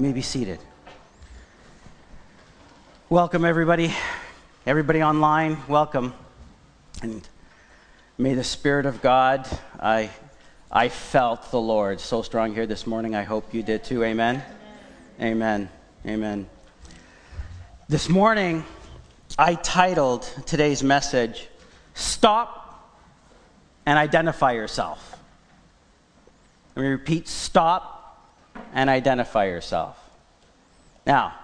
may be seated. Welcome, everybody. Everybody online, welcome. And may the Spirit of God, I, I felt the Lord so strong here this morning. I hope you did too. Amen. Amen. Amen. This morning, I titled today's message, Stop and Identify Yourself. Let me repeat stop and identify yourself. Now,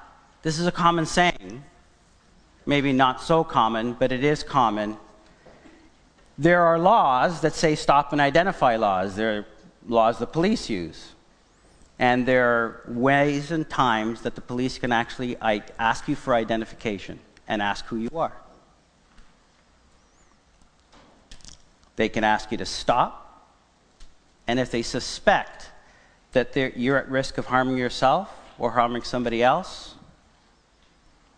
this is a common saying, maybe not so common, but it is common. There are laws that say stop and identify laws. There are laws the police use. And there are ways and times that the police can actually ask you for identification and ask who you are. They can ask you to stop, and if they suspect that you're at risk of harming yourself or harming somebody else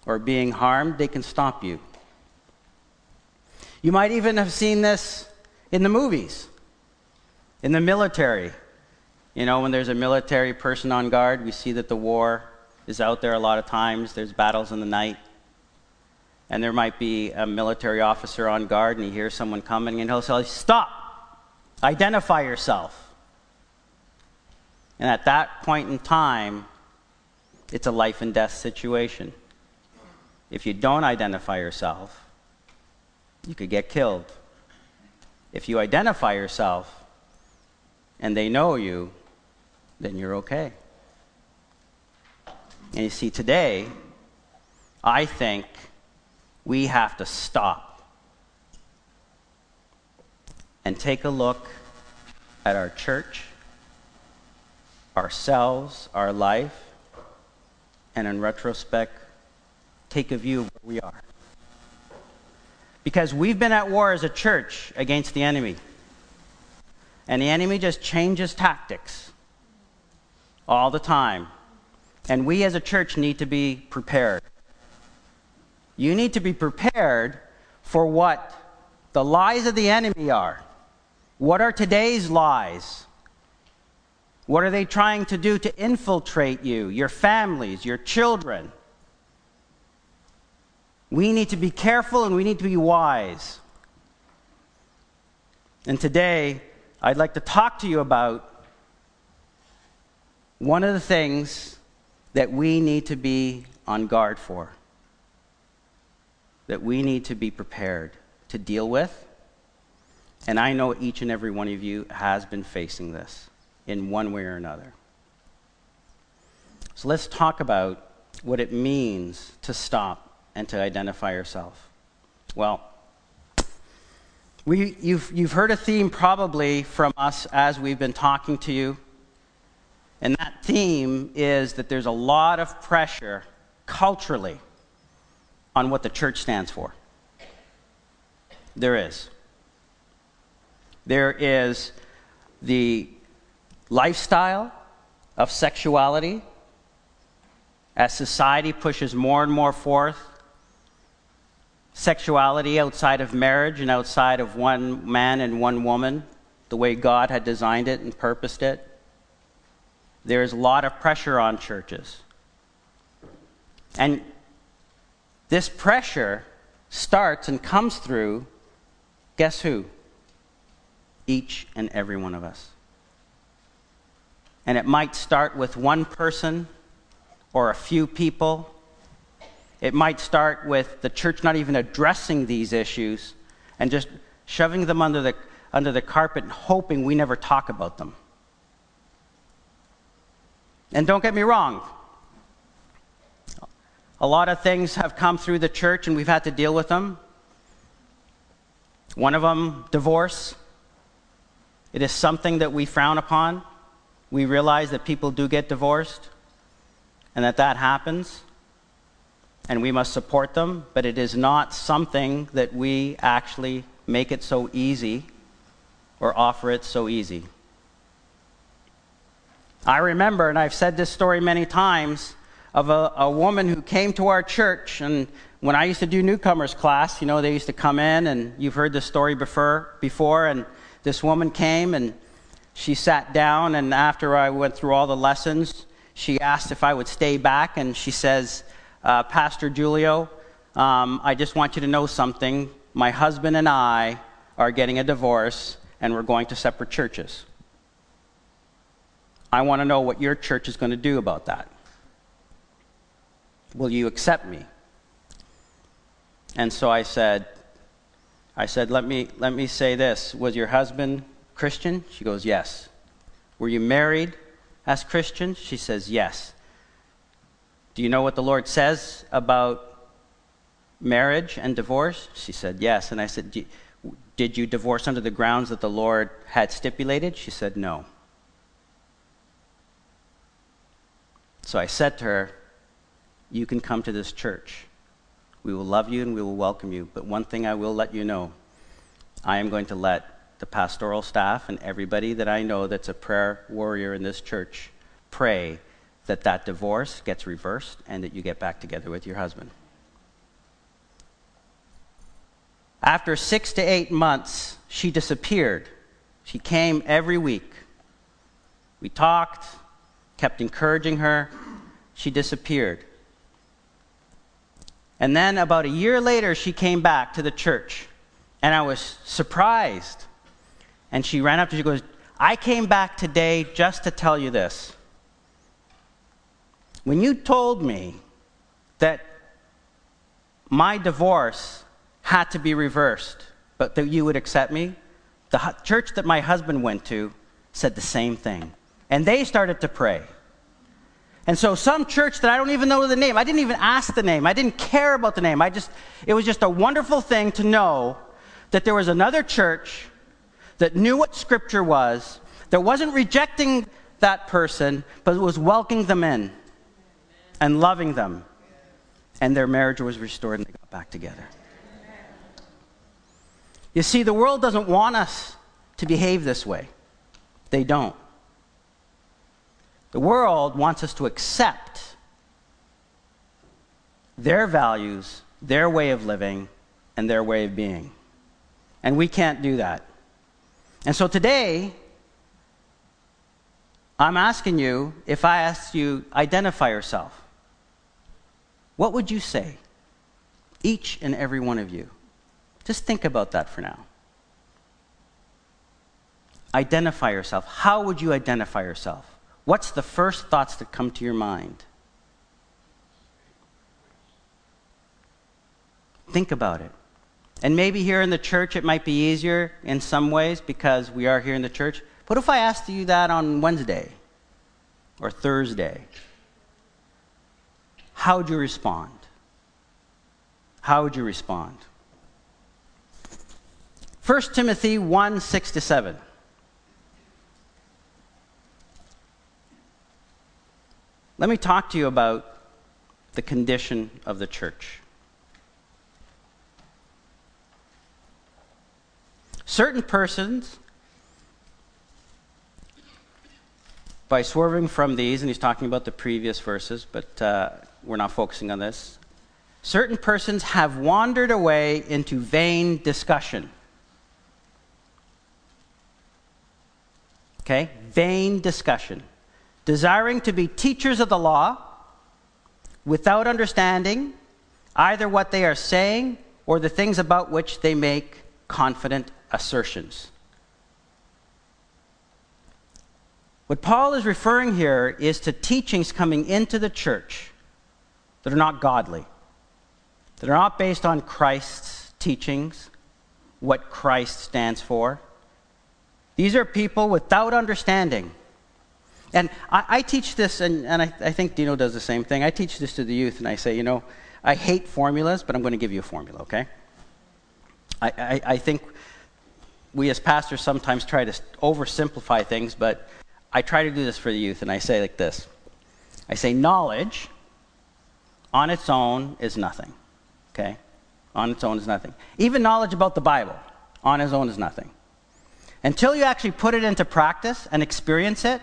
or being harmed, they can stop you. You might even have seen this in the movies, in the military. You know, when there's a military person on guard, we see that the war is out there a lot of times. There's battles in the night. And there might be a military officer on guard, and he hears someone coming, and he'll say, Stop! Identify yourself. And at that point in time, it's a life and death situation. If you don't identify yourself, you could get killed. If you identify yourself and they know you, then you're okay. And you see, today, I think we have to stop and take a look at our church ourselves, our life, and in retrospect, take a view of where we are. Because we've been at war as a church against the enemy. And the enemy just changes tactics all the time. And we as a church need to be prepared. You need to be prepared for what the lies of the enemy are. What are today's lies? What are they trying to do to infiltrate you, your families, your children? We need to be careful and we need to be wise. And today, I'd like to talk to you about one of the things that we need to be on guard for, that we need to be prepared to deal with. And I know each and every one of you has been facing this in one way or another. So let's talk about what it means to stop and to identify yourself. Well, we, you've, you've heard a theme probably from us as we've been talking to you. And that theme is that there's a lot of pressure culturally on what the church stands for. There is. There is the lifestyle of sexuality as society pushes more and more forth sexuality outside of marriage and outside of one man and one woman, the way God had designed it and purposed it. There is a lot of pressure on churches. And this pressure starts and comes through, guess who? Each and every one of us. And it might start with one person or a few people. It might start with the church not even addressing these issues and just shoving them under the, under the carpet and hoping we never talk about them. And don't get me wrong, a lot of things have come through the church and we've had to deal with them. One of them, divorce. It is something that we frown upon we realize that people do get divorced and that that happens, and we must support them, but it is not something that we actually make it so easy or offer it so easy. I remember, and I've said this story many times, of a, a, woman who came to our church. And when I used to do newcomers class, you know, they used to come in, and you've heard this story before, before and this woman came and she sat down, and after I went through all the lessons, she asked if I would stay back, and she says, uh, Pastor Julio, um, I just want you to know something. My husband and I are getting a divorce, and we're going to separate churches. I want to know what your church is going to do about that. Will you accept me? And so I said, I said, let me, let me say this. Was your husband Christian? She goes, yes. Were you married as Christian. She says, yes. Do you know what the Lord says about marriage and divorce? She said, yes. And I said, did you divorce under the grounds that the Lord had stipulated? She said, no. So I said to her, You can come to this church. We will love you and we will welcome you. But one thing I will let you know I am going to let the pastoral staff and everybody that I know that's a prayer warrior in this church pray that that divorce gets reversed and that you get back together with your husband. After six to eight months, she disappeared. She came every week. We talked, kept encouraging her. She disappeared. And then about a year later, she came back to the church. And I was surprised. And she ran up to she goes, I came back today just to tell you this. When you told me that my divorce had to be reversed, but that you would accept me, the church that my husband went to said the same thing. And they started to pray. And so some church that I don't even know the name, I didn't even ask the name. I didn't care about the name. I just it was just a wonderful thing to know that there was another church that knew what scripture was, that wasn't rejecting that person, but was welcoming them in and loving them. And their marriage was restored and they got back together. You see, the world doesn't want us to behave this way. They don't. The world wants us to accept their values, their way of living, and their way of being. And we can't do that. And so today, I'm asking you if I asked you, identify yourself, what would you say? Each and every one of you. Just think about that for now. Identify yourself. How would you identify yourself? What's the first thoughts that come to your mind? Think about it. And maybe here in the church it might be easier in some ways because we are here in the church. What if I asked you that on Wednesday or Thursday? How would you respond? How would you respond? 1 Timothy 1 6 to 7. Let me talk to you about the condition of the church. Certain persons, by swerving from these, and he's talking about the previous verses, but uh, we're not focusing on this. Certain persons have wandered away into vain discussion. Okay? Vain discussion desiring to be teachers of the law without understanding either what they are saying or the things about which they make confident assertions. What Paul is referring here is to teachings coming into the church that are not godly, that are not based on Christ's teachings, what Christ stands for. These are people without understanding and I, I teach this, and, and I, I, think Dino does the same thing. I teach this to the youth, and I say, you know, I hate formulas, but I'm going to give you a formula, okay? I, I, I think we as pastors sometimes try to oversimplify things, but I try to do this for the youth, and I say like this I say, knowledge on its own is nothing, okay? On its own is nothing. Even knowledge about the Bible on its own is nothing. Until you actually put it into practice and experience it,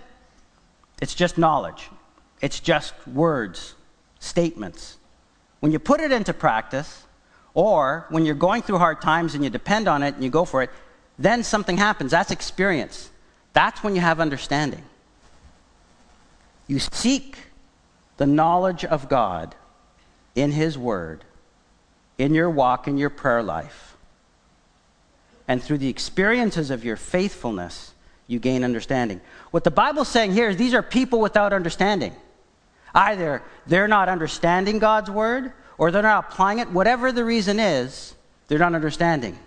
it's just knowledge, it's just words, statements. When you put it into practice, or when you're going through hard times and you depend on it and you go for it, then something happens. That's experience. That's when you have understanding. you seek the knowledge of God in His Word, in your walk, in your prayer life, and through the experiences of your faithfulness, you gain understanding. What the Bible's saying here is these are people without understanding. Either they're not understanding God's Word, or they're not applying it. Whatever the reason is, they're not understanding.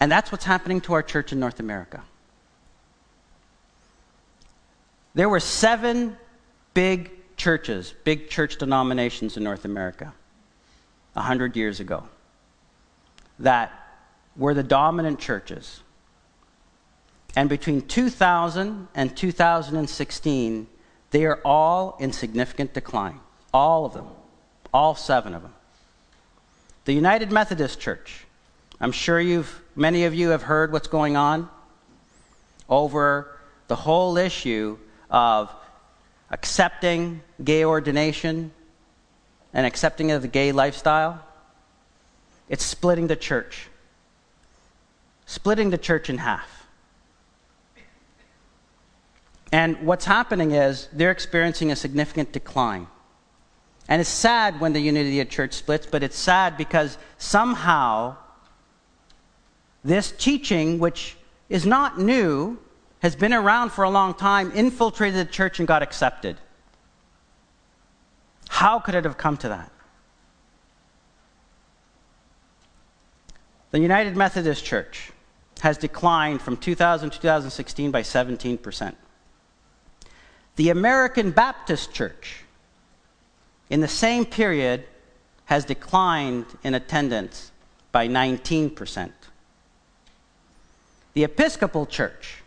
And that's what's happening to our church in North America. There were seven big churches, big church denominations in North America, a 100 years ago, that were the dominant churches. And between 2000 and 2016, they are all in significant decline. All of them. All seven of them. The United Methodist Church. I'm sure you've, many of you have heard what's going on over the whole issue of accepting gay ordination and accepting of the gay lifestyle. It's splitting the church, splitting the church in half. And what's happening is they're experiencing a significant decline. And it's sad when the unity of church splits, but it's sad because somehow this teaching, which is not new, has been around for a long time, infiltrated the church and got accepted. How could it have come to that? The United Methodist Church has declined from 2000 to 2016 by 17%. The American Baptist Church, in the same period, has declined in attendance by 19%. The Episcopal Church,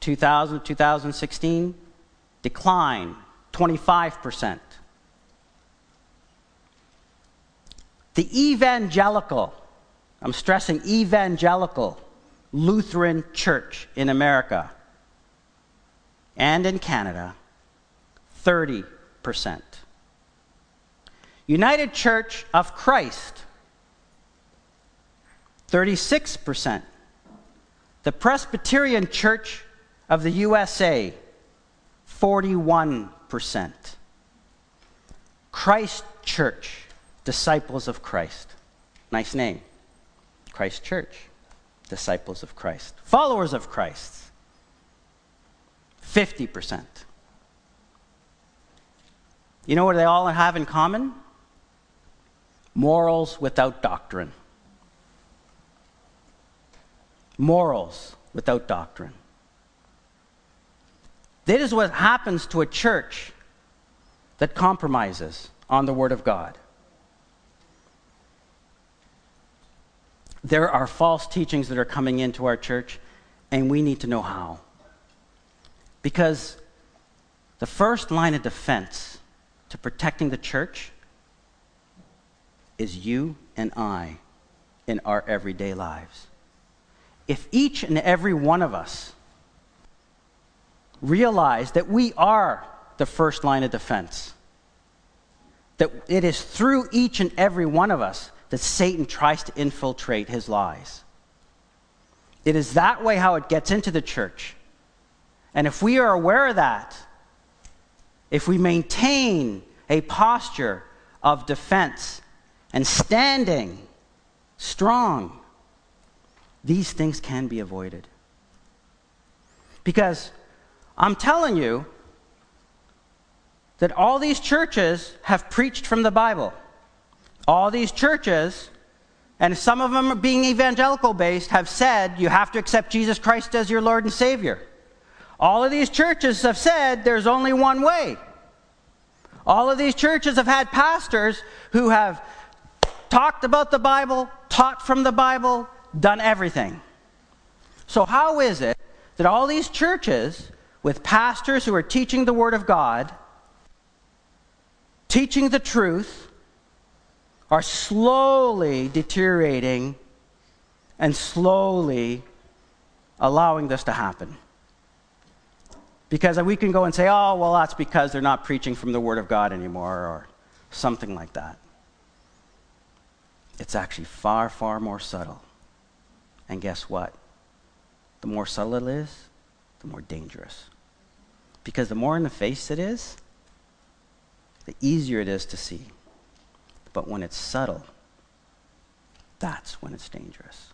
2000 2016, decline 25%. The evangelical, I'm stressing evangelical, Lutheran Church in America and in Canada, 30%. United Church of Christ, 36%. The Presbyterian Church of the USA, 41%. Christ Church, Disciples of Christ. Nice name. Christ Church, Disciples of Christ. Followers of Christ, 50%. You know what they all have in common? Morals without doctrine. Morals without doctrine. This is what happens to a church that compromises on the Word of God. There are false teachings that are coming into our church, and we need to know how. Because the first line of defense to protecting the church is you and I in our everyday lives. If each and every one of us realize that we are the first line of defense, that it is through each and every one of us that Satan tries to infiltrate his lies. It is that way how it gets into the church. And if we are aware of that, if we maintain a posture of defense and standing strong, these things can be avoided. Because I'm telling you that all these churches have preached from the Bible. All these churches, and some of them being evangelical based, have said you have to accept Jesus Christ as your Lord and Savior. All of these churches have said there's only one way. All of these churches have had pastors who have talked about the Bible, taught from the Bible, done everything. So, how is it that all these churches with pastors who are teaching the Word of God, teaching the truth, are slowly deteriorating and slowly allowing this to happen? Because we can go and say, oh, well, that's because they're not preaching from the Word of God anymore, or something like that. It's actually far, far more subtle. And guess what? The more subtle it is, the more dangerous. Because the more in the face it is, the easier it is to see. But when it's subtle, that's when it's dangerous.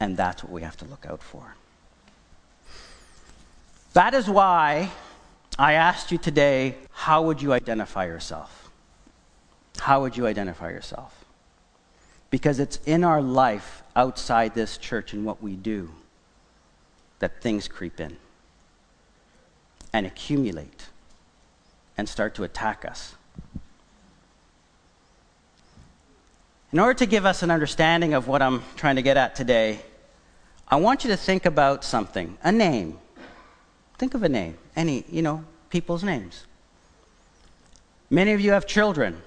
And that's what we have to look out for. That is why I asked you today how would you identify yourself? How would you identify yourself? Because it's in our life outside this church and what we do that things creep in and accumulate and start to attack us. In order to give us an understanding of what I'm trying to get at today, I want you to think about something a name. Think of a name, any, you know, people's names. Many of you have children.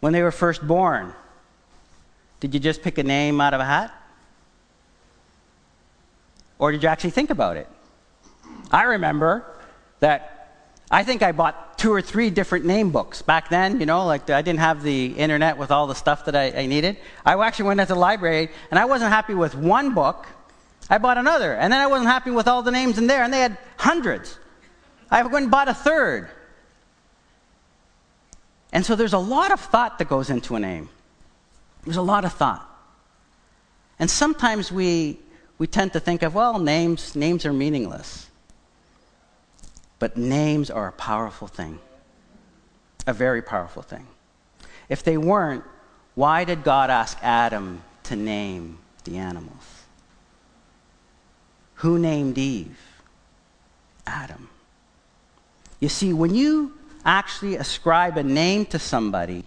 When they were first born, did you just pick a name out of a hat? Or did you actually think about it? I remember that I think I bought two or three different name books back then, you know, like I didn't have the internet with all the stuff that I, I needed. I actually went to the library and I wasn't happy with one book. I bought another. And then I wasn't happy with all the names in there, and they had hundreds. I went and bought a third. And so there's a lot of thought that goes into a name. There's a lot of thought. And sometimes we, we tend to think of, well, names, names are meaningless. But names are a powerful thing, a very powerful thing. If they weren't, why did God ask Adam to name the animals? Who named Eve? Adam. You see, when you actually ascribe a name to somebody,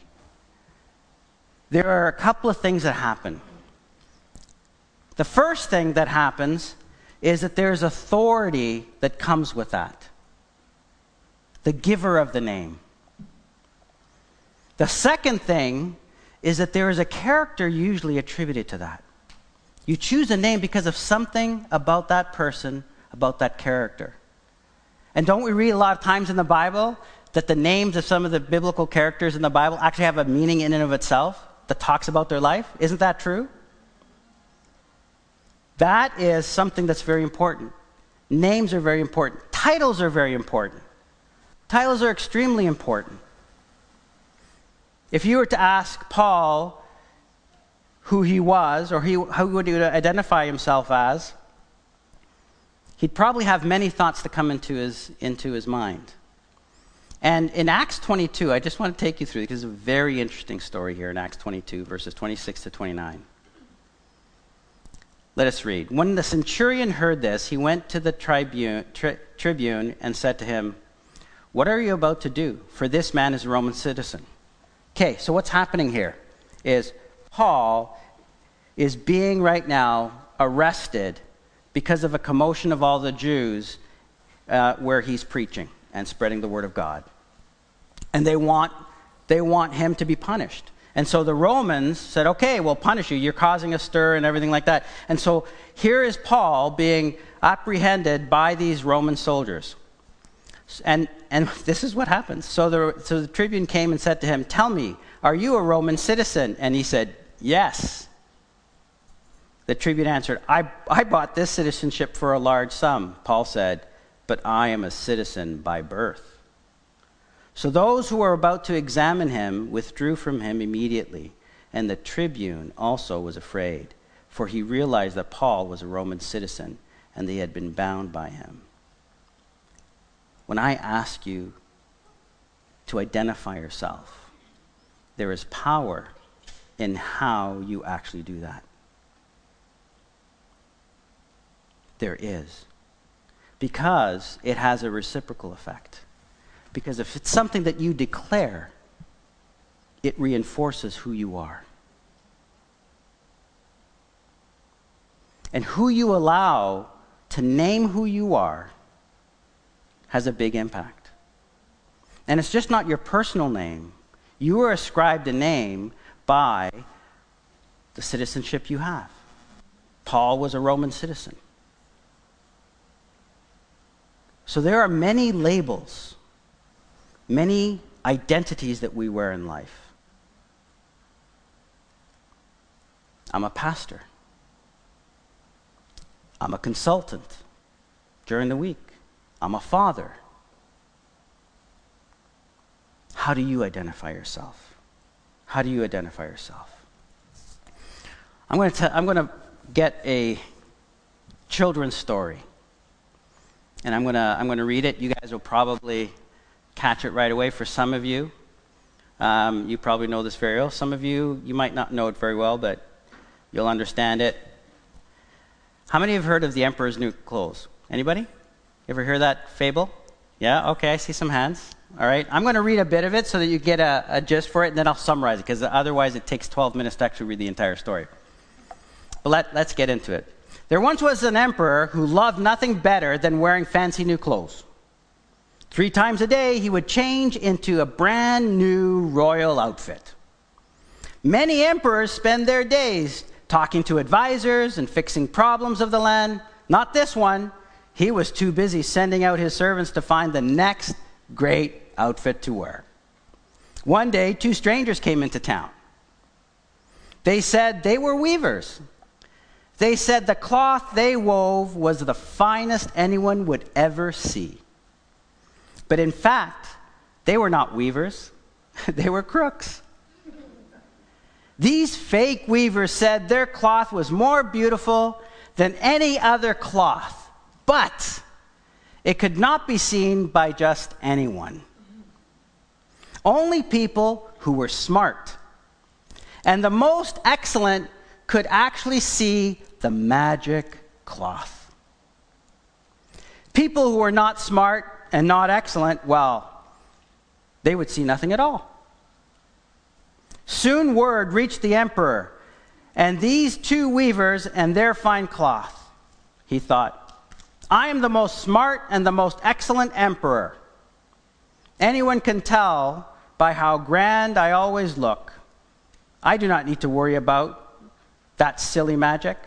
there are a couple of things that happen. The first thing that happens is that there's authority that comes with that the giver of the name. The second thing is that there is a character usually attributed to that. You choose a name because of something about that person, about that character. And don't we read a lot of times in the Bible that the names of some of the biblical characters in the Bible actually have a meaning in and of itself that talks about their life? Isn't that true? That is something that's very important. Names are very important. Titles are very important. Titles are extremely important. If you were to ask Paul who he was or he, who would he identify himself as, he'd probably have many thoughts to come into his, into his mind. And in Acts 22, I just want to take you through because it's a very interesting story here in Acts 22, verses 26 to 29. Let us read. When the centurion heard this, he went to the tribune, tri- tribune and said to him, what are you about to do? For this man is a Roman citizen. Okay, so what's happening here is Paul is being right now arrested because of a commotion of all the Jews uh, where he's preaching and spreading the word of God. And they want, they want him to be punished. And so the Romans said, okay, we'll punish you. You're causing a stir and everything like that. And so here is Paul being apprehended by these Roman soldiers. And, and this is what happens. So the, so the tribune came and said to him, Tell me, are you a Roman citizen? And he said, Yes. The tribune answered, I, I bought this citizenship for a large sum. Paul said, But I am a citizen by birth. So those who were about to examine him withdrew from him immediately, and the tribune also was afraid, for he realized that Paul was a Roman citizen, and they had been bound by him when I ask you to identify yourself, there is power in how you actually do that. There is. Because it has a reciprocal effect. Because if it's something that you declare, it reinforces who you are. And who you allow to name who you are has a big impact. And it's just not your personal name. You are ascribed a name by the citizenship you have. Paul was a Roman citizen. So there are many labels, many identities that we wear in life. I'm a pastor. I'm a consultant. during the week. I'm a father. How do you identify yourself? How do you identify yourself? I'm going to, I'm going to get a children's story. And I'm going to, I'm going to read it. You guys will probably catch it right away. For some of you, um, you probably know this very well. Some of you, you might not know it very well, but you'll understand it. How many have heard of the Emperor's New Clothes? Anybody? Ever hear that fable? Yeah? Okay, I see some hands. All right. I'm going to read a bit of it so that you get a, a gist for it, and then I'll summarize it, because otherwise it takes 12 minutes to actually read the entire story. But let, let's get into it. There once was an emperor who loved nothing better than wearing fancy new clothes. Three times a day, he would change into a brand new royal outfit. Many emperors spend their days talking to advisors and fixing problems of the land. Not this one. He was too busy sending out his servants to find the next great outfit to wear. One day, two strangers came into town. They said they were weavers. They said the cloth they wove was the finest anyone would ever see. But in fact, they were not weavers, they were crooks. These fake weavers said their cloth was more beautiful than any other cloth, but it could not be seen by just anyone. Only people who were smart and the most excellent could actually see the magic cloth. People who were not smart and not excellent, well, they would see nothing at all. Soon word reached the emperor, and these two weavers and their fine cloth. He thought, I am the most smart and the most excellent emperor. Anyone can tell by how grand I always look. I do not need to worry about that silly magic.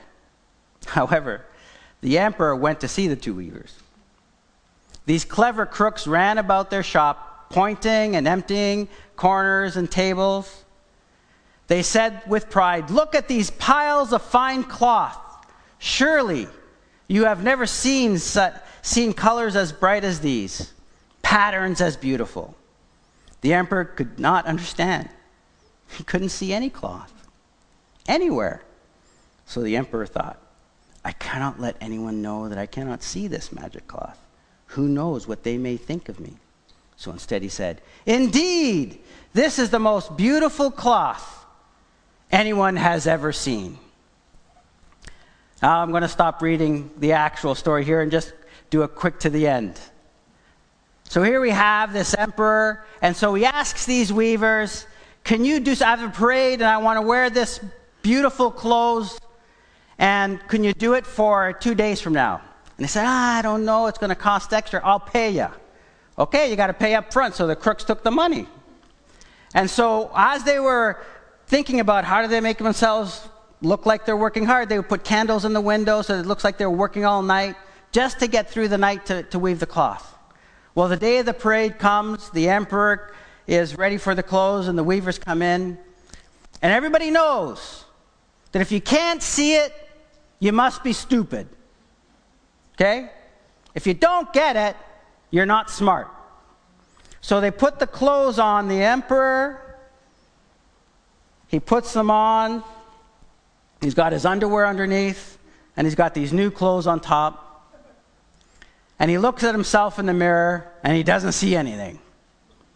However, the emperor went to see the two weavers. These clever crooks ran about their shop, pointing and emptying corners and tables. They said with pride, Look at these piles of fine cloth. Surely you have never seen, seen colors as bright as these, patterns as beautiful. The emperor could not understand. He couldn't see any cloth anywhere. So the emperor thought, I cannot let anyone know that I cannot see this magic cloth. Who knows what they may think of me? So instead he said, Indeed, this is the most beautiful cloth anyone has ever seen. Now I'm going to stop reading the actual story here and just do a quick to the end. So here we have this emperor, and so he asks these weavers, Can you do, I have a parade and I want to wear this beautiful clothes, and can you do it for two days from now? And they said, ah, I don't know, it's going to cost extra, I'll pay you. Okay, you got to pay up front, so the crooks took the money. And so as they were thinking about how do they make themselves look like they're working hard, they would put candles in the window so it looks like they're working all night just to get through the night to, to weave the cloth. Well, the day of the parade comes, the emperor is ready for the clothes, and the weavers come in. And everybody knows that if you can't see it, you must be stupid. Okay? If you don't get it, you're not smart. So they put the clothes on the emperor he puts them on. He's got his underwear underneath, and he's got these new clothes on top. And he looks at himself in the mirror, and he doesn't see anything.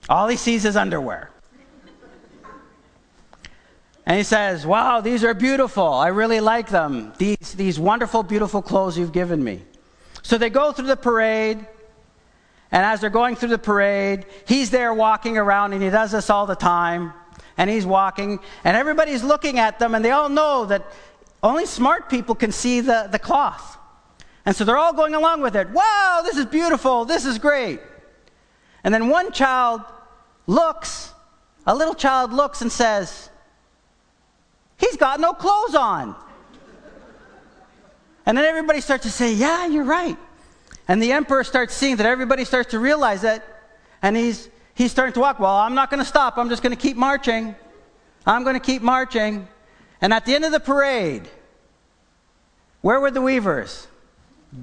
All he sees is underwear. And he says, Wow, these are beautiful. I really like them. These, these wonderful, beautiful clothes you've given me. So they go through the parade. And as they're going through the parade, he's there walking around, and he does this all the time and he's walking, and everybody's looking at them, and they all know that only smart people can see the, the cloth. And so they're all going along with it. Wow, this is beautiful. This is great. And then one child looks, a little child looks and says, He's got no clothes on. And then everybody starts to say, Yeah, you're right. And the emperor starts seeing that everybody starts to realize it. And he's, he's starting to walk. Well, I'm not going to stop. I'm just going to keep marching. I'm going to keep marching. And at the end of the parade, where were the weavers?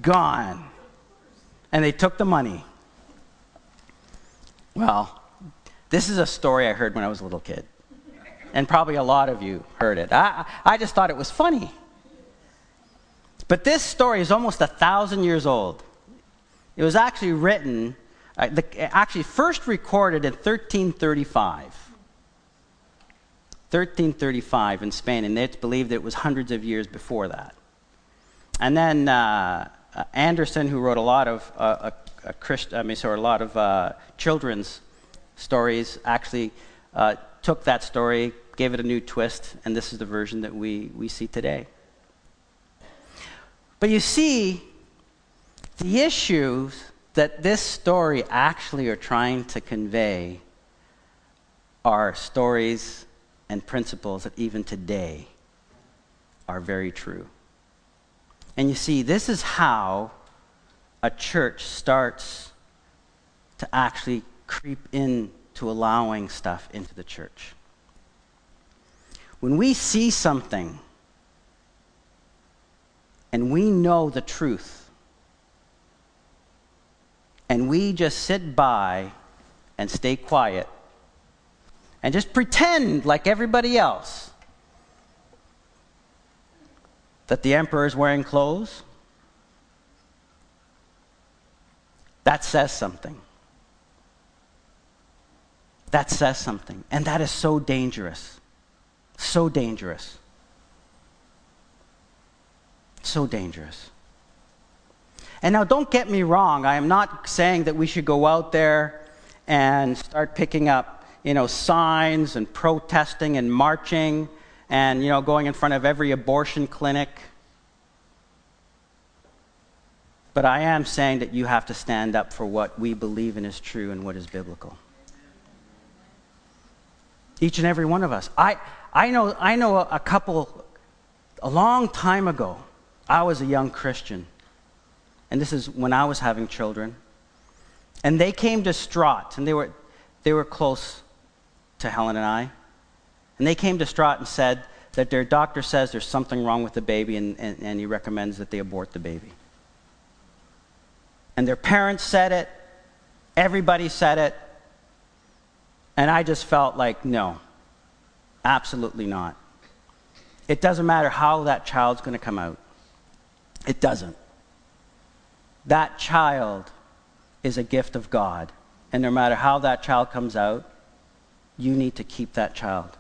Gone. and they took the money. Well, this is a story I heard when I was a little kid. And probably a lot of you heard it. I, I just thought it was funny. But this story is almost a thousand years old. It was actually written, uh, the, actually first recorded in 1335. 1335 in Spain, and it's believed it was hundreds of years before that. And then uh, uh, Andersen, who wrote a lot of uh, a, a Christ, I mean, sorry, a lot of uh, children's stories, actually uh, took that story, gave it a new twist, and this is the version that we, we see today. But you see, the issues that this story actually are trying to convey are stories and principles that even today are very true. And you see, this is how a church starts to actually creep into allowing stuff into the church. When we see something and we know the truth, and we just sit by and stay quiet and just pretend like everybody else that the emperor is wearing clothes, that says something. That says something. And that is so dangerous. So dangerous. So dangerous. And now, don't get me wrong. I am not saying that we should go out there and start picking up, you know, signs and protesting and marching and, you know, going in front of every abortion clinic. But I am saying that you have to stand up for what we believe in is true and what is biblical. Each and every one of us. I, I know, I know a couple, a long time ago, I was a young Christian. And this is when I was having children. And they came distraught, and they were, they were close to Helen and I. And they came distraught and said that their doctor says there's something wrong with the baby, and, and, and he recommends that they abort the baby. And their parents said it, everybody said it, and I just felt like, no, absolutely not. It doesn't matter how that child's going to come out. It doesn't. That child is a gift of God. And no matter how that child comes out, you need to keep that child.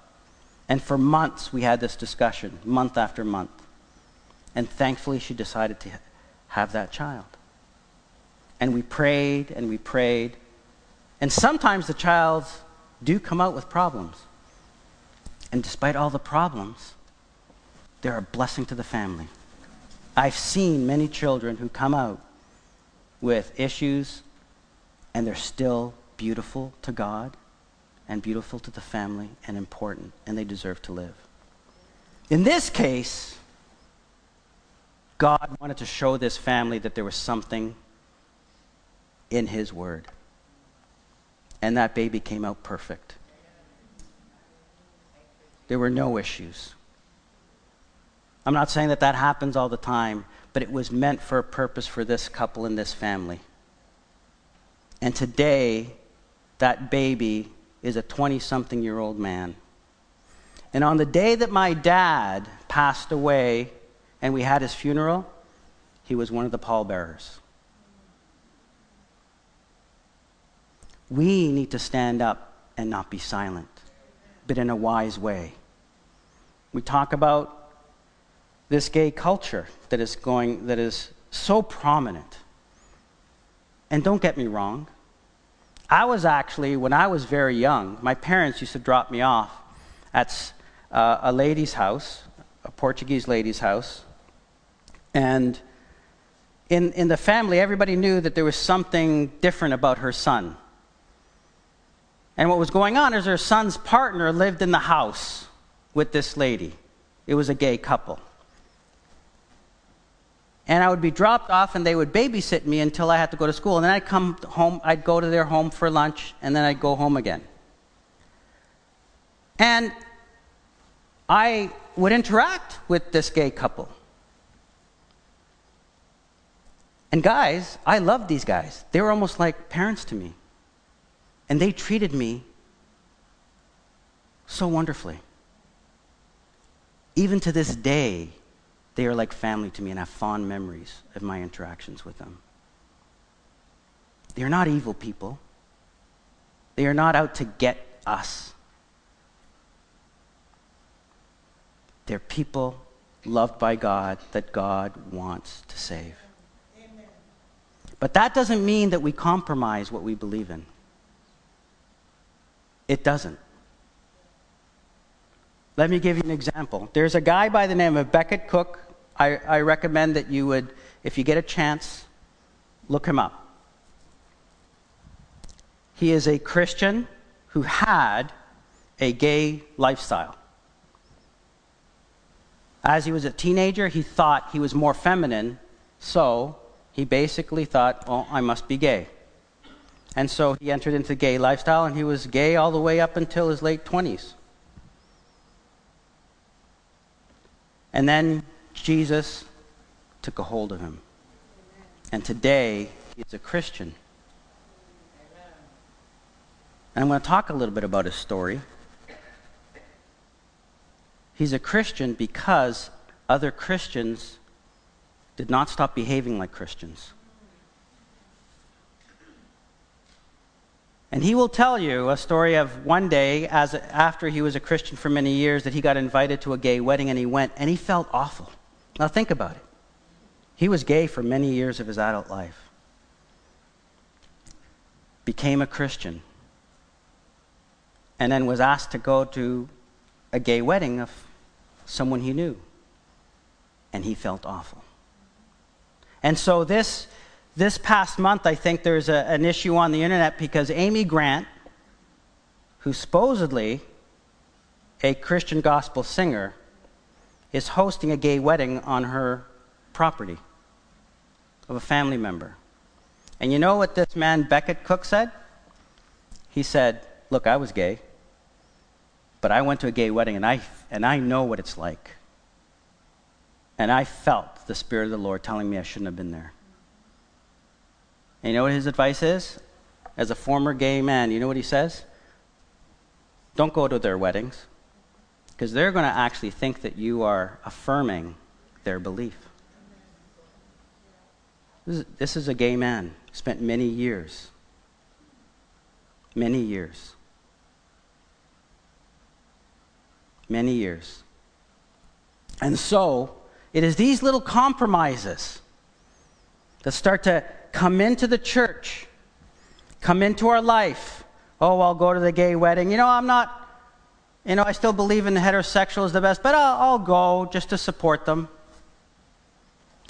And for months, we had this discussion, month after month. And thankfully, she decided to have that child. And we prayed and we prayed. And sometimes the child do come out with problems. And despite all the problems, they're a blessing to the family. I've seen many children who come out with issues and they're still beautiful to God and beautiful to the family and important, and they deserve to live. In this case, God wanted to show this family that there was something in His Word. And that baby came out perfect. There were no issues. I'm not saying that that happens all the time, but it was meant for a purpose for this couple and this family. And today, that baby is a 20 something year old man. And on the day that my dad passed away and we had his funeral, he was one of the pallbearers. We need to stand up and not be silent, but in a wise way. We talk about this gay culture that is going that is so prominent. And don't get me wrong, I was actually, when I was very young, my parents used to drop me off at uh, a lady's house, a Portuguese lady's house. And in, in the family, everybody knew that there was something different about her son. And what was going on is her son's partner lived in the house with this lady. It was a gay couple and I would be dropped off and they would babysit me until I had to go to school. And then I'd come home, I'd go to their home for lunch, and then I'd go home again. And I would interact with this gay couple. And guys, I loved these guys. They were almost like parents to me. And they treated me so wonderfully. Even to this day, they are like family to me and have fond memories of my interactions with them. They are not evil people. They are not out to get us. They're people loved by God that God wants to save. Amen. But that doesn't mean that we compromise what we believe in. It doesn't. Let me give you an example. There's a guy by the name of Becket Cook. I, I recommend that you would, if you get a chance, look him up. He is a Christian who had a gay lifestyle. As he was a teenager, he thought he was more feminine, so he basically thought, well, I must be gay. And so he entered into gay lifestyle, and he was gay all the way up until his late 20s. And then Jesus took a hold of him. And today, he's a Christian. And I'm going to talk a little bit about his story. He's a Christian because other Christians did not stop behaving like Christians. And he will tell you a story of one day, as after he was a Christian for many years, that he got invited to a gay wedding and he went and he felt awful. Now think about it. He was gay for many years of his adult life. Became a Christian. And then was asked to go to a gay wedding of someone he knew. And he felt awful. And so this this past month, I think there's a, an issue on the internet because Amy Grant, who's supposedly a Christian gospel singer, is hosting a gay wedding on her property of a family member. And you know what this man, Becket Cook, said? He said, Look, I was gay, but I went to a gay wedding and I, and I know what it's like. And I felt the Spirit of the Lord telling me I shouldn't have been there. And you know what his advice is? As a former gay man, you know what he says? Don't go to their weddings because they're going to actually think that you are affirming their belief. This is, this is a gay man, spent many years, many years, many years. And so, it is these little compromises that start to come into the church, come into our life. Oh, I'll go to the gay wedding. You know, I'm not, you know, I still believe in heterosexual is the best, but I'll, I'll go just to support them.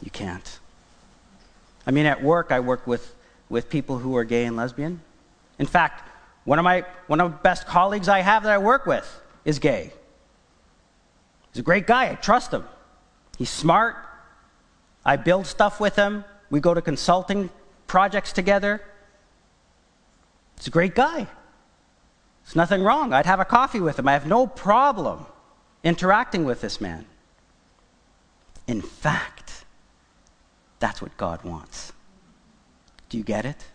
You can't. I mean, at work, I work with, with people who are gay and lesbian. In fact, one of my one of the best colleagues I have that I work with is gay. He's a great guy. I trust him. He's smart. I build stuff with him. We go to consulting projects together. He's a great guy. There's nothing wrong. I'd have a coffee with him. I have no problem interacting with this man. In fact, that's what God wants. Do you get it?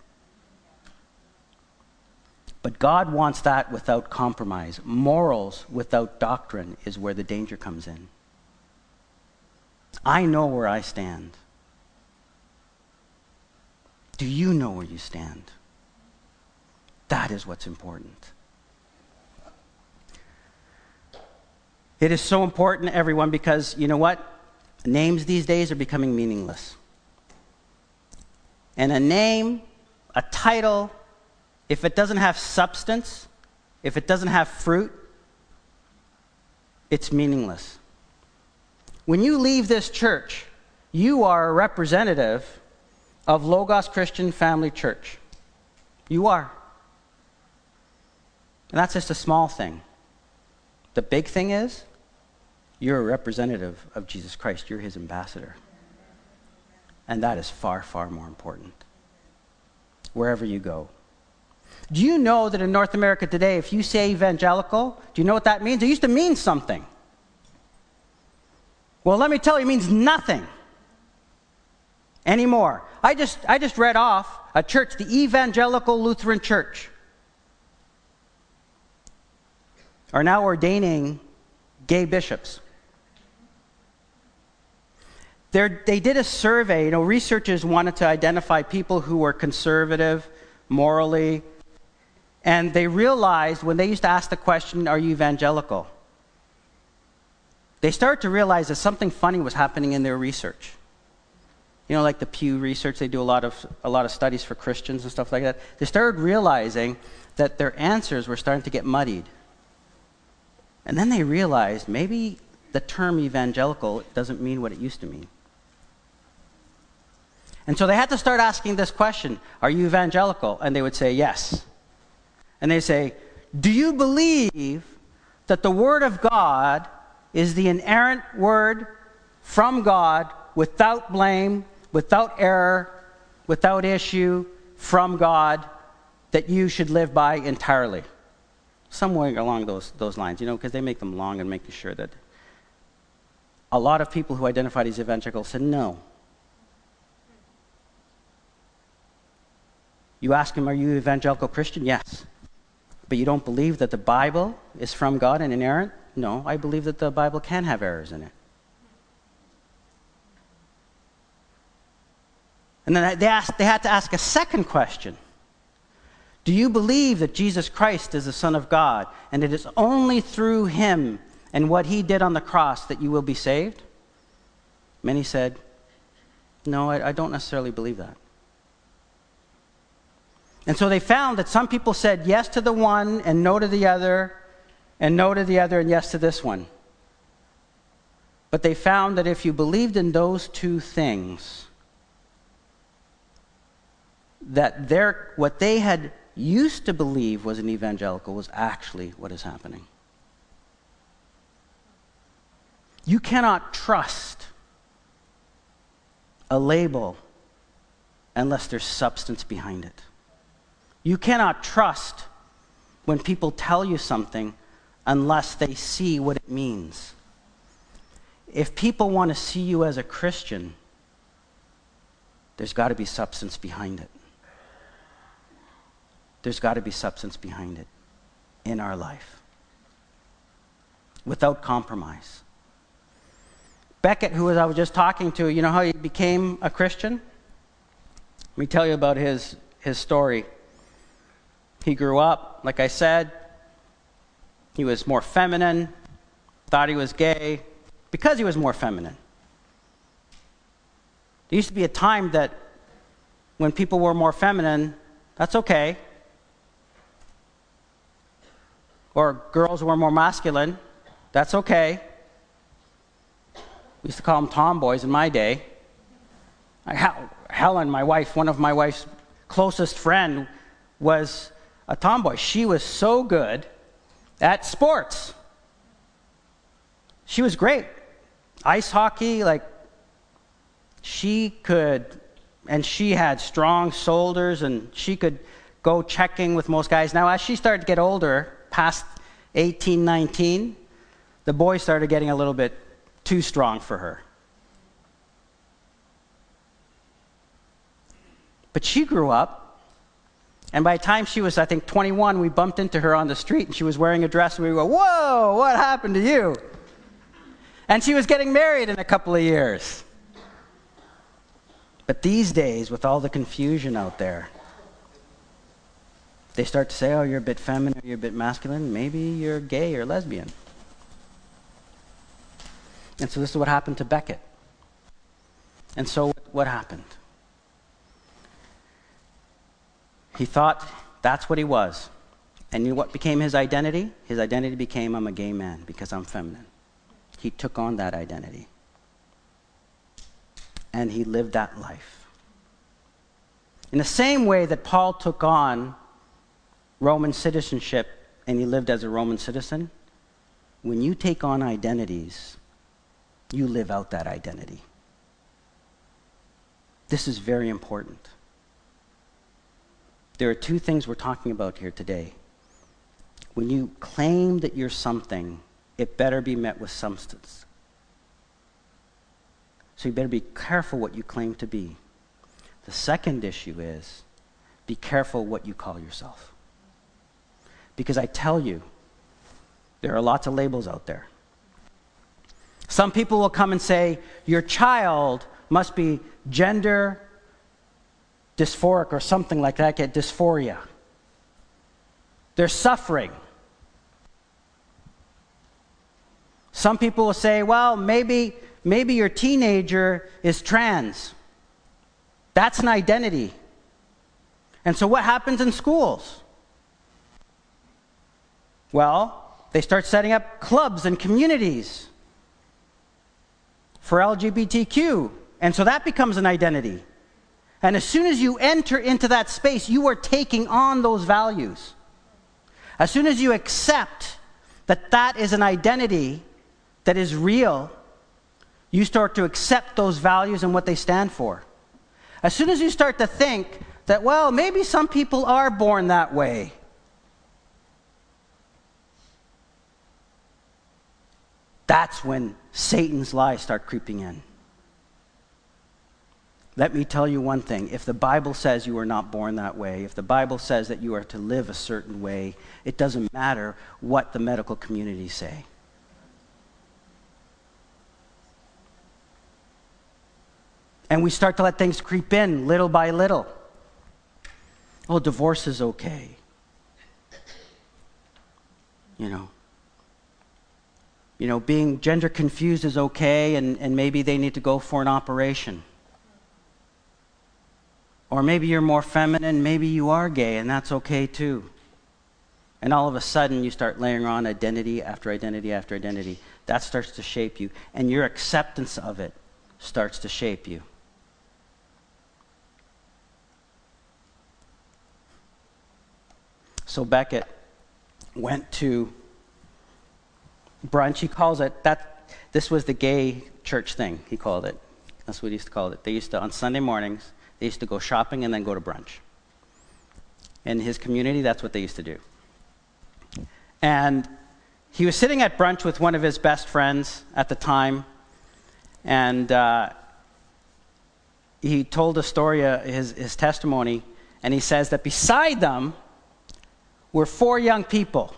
But God wants that without compromise. Morals without doctrine is where the danger comes in. I know where I stand. Do you know where you stand? That is what's important. It is so important, everyone, because you know what? Names these days are becoming meaningless. And a name, a title, if it doesn't have substance, if it doesn't have fruit, it's meaningless. When you leave this church, you are a representative of Logos Christian Family Church. You are. And that's just a small thing. The big thing is, you're a representative of Jesus Christ. You're his ambassador. And that is far, far more important. Wherever you go. Do you know that in North America today, if you say evangelical, do you know what that means? It used to mean something. Well, let me tell you, it means nothing. anymore. I just, I just read off a church, the Evangelical Lutheran Church, are now ordaining gay bishops. They're, they did a survey. You know, researchers wanted to identify people who were conservative, morally, and they realized when they used to ask the question, Are you evangelical? They started to realize that something funny was happening in their research. You know, like the Pew Research, they do a lot of, a lot of studies for Christians and stuff like that. They started realizing that their answers were starting to get muddied. And then they realized maybe the term evangelical doesn't mean what it used to mean. And so they had to start asking this question Are you evangelical? And they would say, Yes. And they say, Do you believe that the Word of God is the inerrant Word from God without blame, without error, without issue from God that you should live by entirely? Somewhere along those, those lines, you know, because they make them long and making sure that a lot of people who identified as evangelical said no. You ask him, Are you evangelical Christian? Yes. But you don't believe that the Bible is from God and inerrant? No, I believe that the Bible can have errors in it. And then they, asked, they had to ask a second question Do you believe that Jesus Christ is the Son of God and it is only through him and what he did on the cross that you will be saved? Many said, No, I, I don't necessarily believe that. And so they found that some people said yes to the one and no to the other, and no to the other and yes to this one. But they found that if you believed in those two things, that their, what they had used to believe was an evangelical was actually what is happening. You cannot trust a label unless there's substance behind it. You cannot trust when people tell you something unless they see what it means. If people want to see you as a Christian, there's got to be substance behind it. There's got to be substance behind it in our life without compromise. Becket, who I was just talking to, you know how he became a Christian? Let me tell you about his, his story. He grew up, like I said, he was more feminine, thought he was gay because he was more feminine. There used to be a time that when people were more feminine, that's okay. Or girls were more masculine, that's okay. We used to call them tomboys in my day. Helen, my wife, one of my wife's closest friend, was a tomboy. She was so good at sports. She was great. Ice hockey, like, she could, and she had strong shoulders, and she could go checking with most guys. Now, as she started to get older, past 18, 19, the boys started getting a little bit too strong for her. But she grew up and by the time she was, I think, 21, we bumped into her on the street and she was wearing a dress and we go, Whoa, what happened to you? And she was getting married in a couple of years. But these days, with all the confusion out there, they start to say, Oh, you're a bit feminine, you're a bit masculine, maybe you're gay or lesbian. And so this is what happened to Becket. And so what happened? He thought that's what he was. And you know what became his identity? His identity became I'm a gay man because I'm feminine. He took on that identity. And he lived that life. In the same way that Paul took on Roman citizenship and he lived as a Roman citizen, when you take on identities, you live out that identity. This is very important. There are two things we're talking about here today. When you claim that you're something, it better be met with substance. So you better be careful what you claim to be. The second issue is be careful what you call yourself. Because I tell you, there are lots of labels out there. Some people will come and say, Your child must be gender dysphoric or something like that, get dysphoria. They're suffering. Some people will say, well, maybe, maybe your teenager is trans. That's an identity. And so what happens in schools? Well, they start setting up clubs and communities for LGBTQ. And so that becomes an identity. And as soon as you enter into that space, you are taking on those values. As soon as you accept that that is an identity that is real, you start to accept those values and what they stand for. As soon as you start to think that, well, maybe some people are born that way. That's when Satan's lies start creeping in. Let me tell you one thing. If the Bible says you are not born that way, if the Bible says that you are to live a certain way, it doesn't matter what the medical community say. And we start to let things creep in little by little. Oh, divorce is okay. You know. You know, being gender confused is okay, and, and maybe they need to go for an operation. Or maybe you're more feminine, maybe you are gay, and that's okay too. And all of a sudden, you start layering on identity after identity after identity. That starts to shape you, and your acceptance of it starts to shape you. So Becket went to brunch. He calls it that. This was the gay church thing. He called it. That's what he used to call it. They used to on Sunday mornings they used to go shopping and then go to brunch. In his community, that's what they used to do. And he was sitting at brunch with one of his best friends at the time, and uh, he told a story, uh, his, his testimony, and he says that beside them were four young people.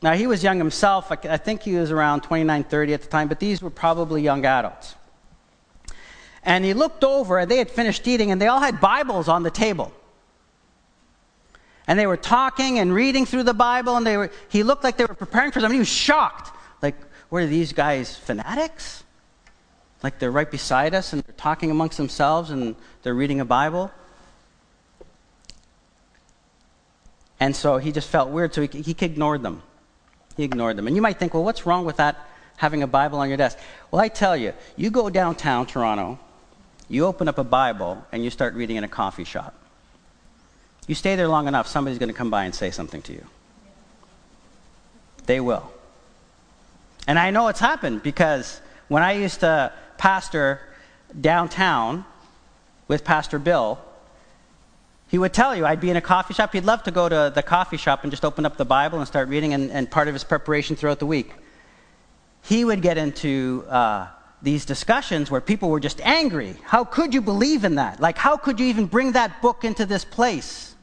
Now, he was young himself. I think he was around 29, 30 at the time, but these were probably young adults. And he looked over, and they had finished eating, and they all had Bibles on the table. And they were talking and reading through the Bible, and they were, he looked like they were preparing for something. He was shocked. Like, were these guys, fanatics? Like they're right beside us and they're talking amongst themselves and they're reading a Bible? And so he just felt weird, so he, he ignored them. He ignored them. And you might think, well, what's wrong with that, having a Bible on your desk? Well, I tell you, you go downtown Toronto you open up a Bible and you start reading in a coffee shop. You stay there long enough, somebody's going to come by and say something to you. They will. And I know it's happened because when I used to pastor downtown with Pastor Bill, he would tell you I'd be in a coffee shop. He'd love to go to the coffee shop and just open up the Bible and start reading, and, and part of his preparation throughout the week. He would get into uh, these discussions where people were just angry. How could you believe in that? Like, how could you even bring that book into this place?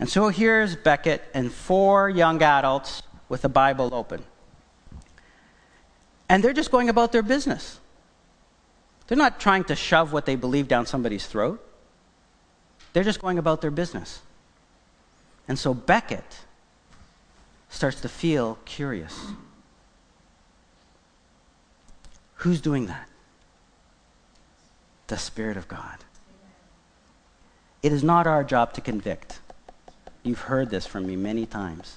And so here's Becket and four young adults with the Bible open. And they're just going about their business. They're not trying to shove what they believe down somebody's throat. They're just going about their business. And so Becket starts to feel curious. Who's doing that? The Spirit of God. It is not our job to convict. You've heard this from me many times.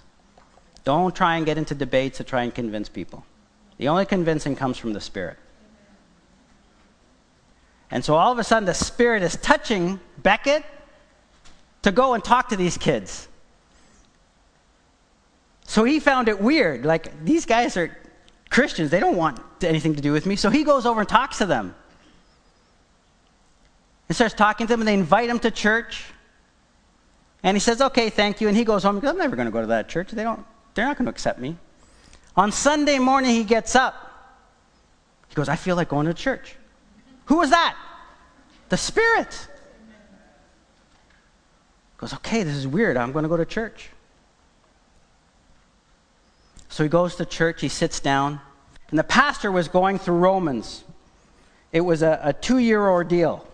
Don't try and get into debates to try and convince people. The only convincing comes from the Spirit. And so all of a sudden, the Spirit is touching Becket to go and talk to these kids. So he found it weird. Like, these guys are Christians. They don't want anything to do with me. So he goes over and talks to them. And starts talking to them, and they invite him to church. And he says, Okay, thank you. And he goes home. Goes, I'm never going to go to that church. They don't, they're not going to accept me. On Sunday morning, he gets up. He goes, I feel like going to church. Who was that? The Spirit. He goes, okay, this is weird. I'm going to go to church. So he goes to church, he sits down, and the pastor was going through Romans. It was a, a two year ordeal.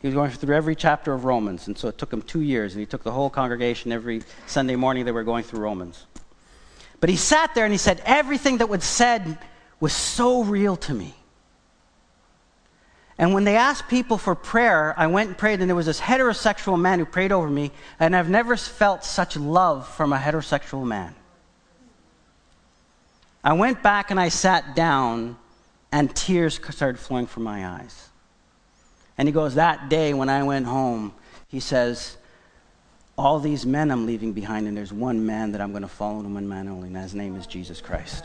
He was going through every chapter of Romans, and so it took him two years, and he took the whole congregation every Sunday morning they were going through Romans. But he sat there and he said, Everything that was said was so real to me. And when they asked people for prayer, I went and prayed, and there was this heterosexual man who prayed over me, and I've never felt such love from a heterosexual man. I went back and I sat down, and tears started flowing from my eyes. And he goes, That day when I went home, he says, All these men I'm leaving behind, and there's one man that I'm going to follow, and one man only, and his name is Jesus Christ.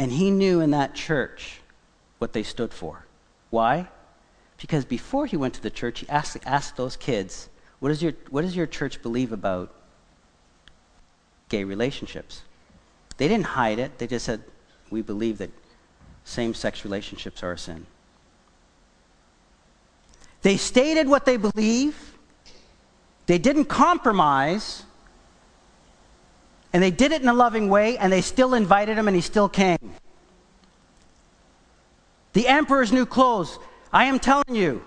And he knew in that church what they stood for. Why? Because before he went to the church, he asked, asked those kids, what, is your, what does your church believe about gay relationships? They didn't hide it, they just said, We believe that same sex relationships are a sin. They stated what they believe, they didn't compromise, and they did it in a loving way, and they still invited him, and he still came. The emperor's new clothes. I am telling you,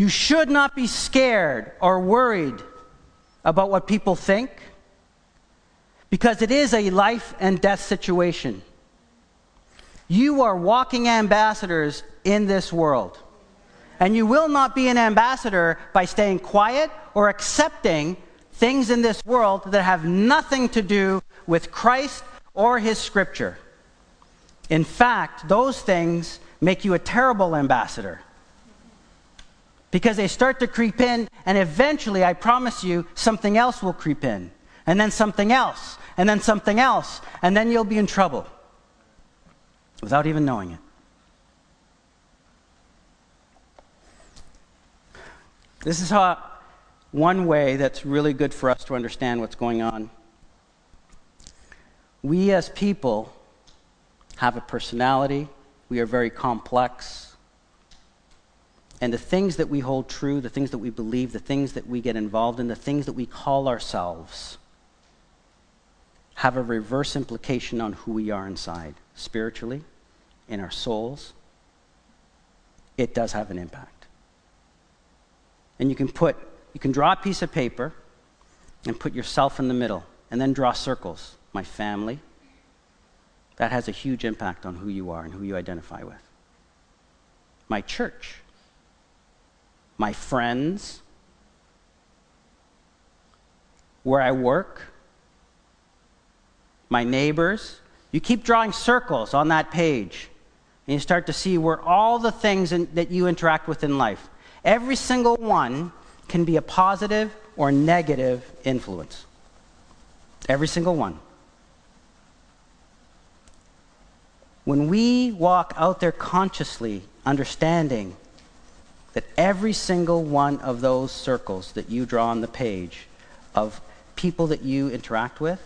you should not be scared or worried about what people think because it is a life and death situation. You are walking ambassadors in this world. And you will not be an ambassador by staying quiet or accepting things in this world that have nothing to do with Christ or his scripture. In fact, those things make you a terrible ambassador because they start to creep in, and eventually, I promise you, something else will creep in, and then something else, and then something else, and then you'll be in trouble without even knowing it. This is how one way that's really good for us to understand what's going on. We as people have a personality, we are very complex. And the things that we hold true, the things that we believe, the things that we get involved in, the things that we call ourselves, have a reverse implication on who we are inside, spiritually, in our souls. It does have an impact. And you can put you can draw a piece of paper and put yourself in the middle and then draw circles. My family. That has a huge impact on who you are and who you identify with. My church. My friends. Where I work. My neighbors. You keep drawing circles on that page. And you start to see where all the things in, that you interact with in life, every single one can be a positive or negative influence. Every single one. When we walk out there consciously, understanding that every single one of those circles that you draw on the page of people that you interact with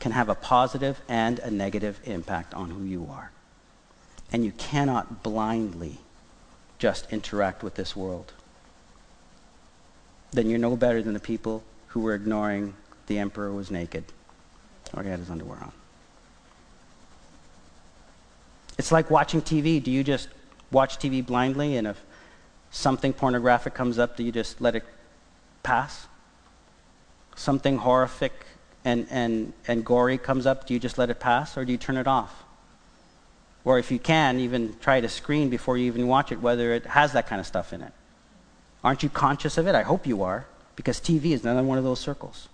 can have a positive and a negative impact on who you are. And you cannot blindly just interact with this world then you're no better than the people who were ignoring the emperor was naked or he had his underwear on. It's like watching TV. Do you just watch TV blindly and if something pornographic comes up, do you just let it pass? Something horrific and, and, and gory comes up, do you just let it pass or do you turn it off? Or if you can, even try to screen before you even watch it whether it has that kind of stuff in it. Aren't you conscious of it? I hope you are, because TV is another one of those circles.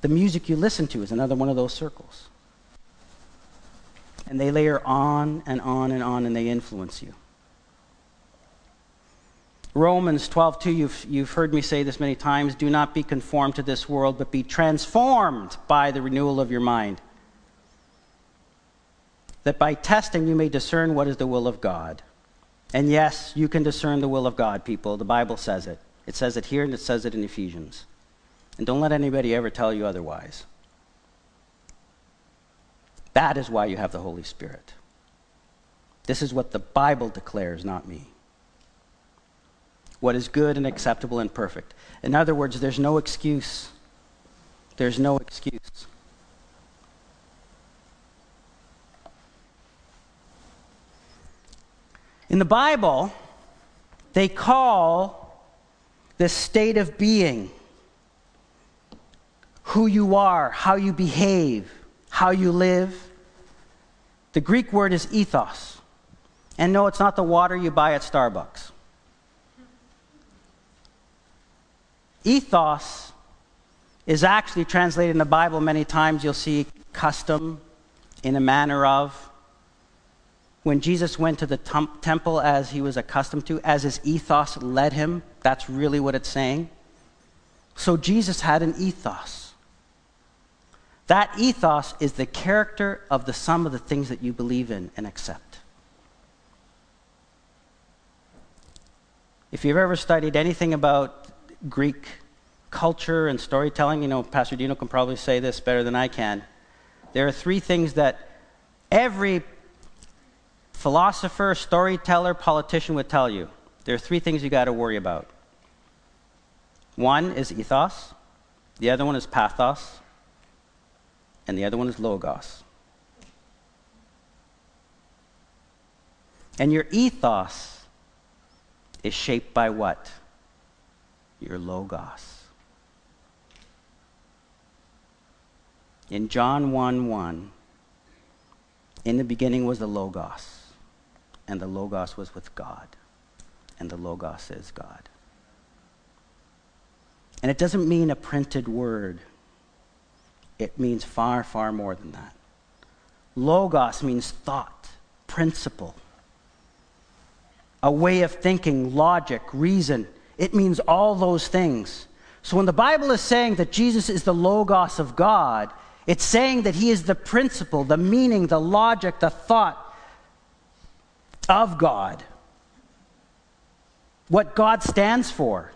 The music you listen to is another one of those circles. And they layer on and on and on, and they influence you. Romans 12, 2, you've, you've heard me say this many times do not be conformed to this world, but be transformed by the renewal of your mind. That by testing you may discern what is the will of God. And yes, you can discern the will of God, people. The Bible says it. It says it here and it says it in Ephesians. And don't let anybody ever tell you otherwise. That is why you have the Holy Spirit. This is what the Bible declares, not me. What is good and acceptable and perfect. In other words, there's no excuse. There's no excuse. In the Bible, they call this state of being who you are, how you behave, how you live. The Greek word is ethos. And no, it's not the water you buy at Starbucks. Ethos is actually translated in the Bible many times. You'll see custom, in a manner of, when Jesus went to the temple as he was accustomed to, as his ethos led him. That's really what it's saying. So Jesus had an ethos. That ethos is the character of the sum of the things that you believe in and accept. If you've ever studied anything about Greek culture and storytelling, you know, Pastor Dino can probably say this better than I can. There are three things that every philosopher, storyteller, politician would tell you there are three things you got to worry about. One is ethos, the other one is pathos, and the other one is logos. And your ethos is shaped by what? Your logos. In John 1 1, in the beginning was the Logos and the Logos was with God, and the Logos is God. And it doesn't mean a printed word, it means far, far more than that. Logos means thought, principle, a way of thinking, logic, reason. It means all those things. So when the Bible is saying that Jesus is the Logos of God, it's saying that he is the principle, the meaning, the logic, the thought, of God, what God stands for.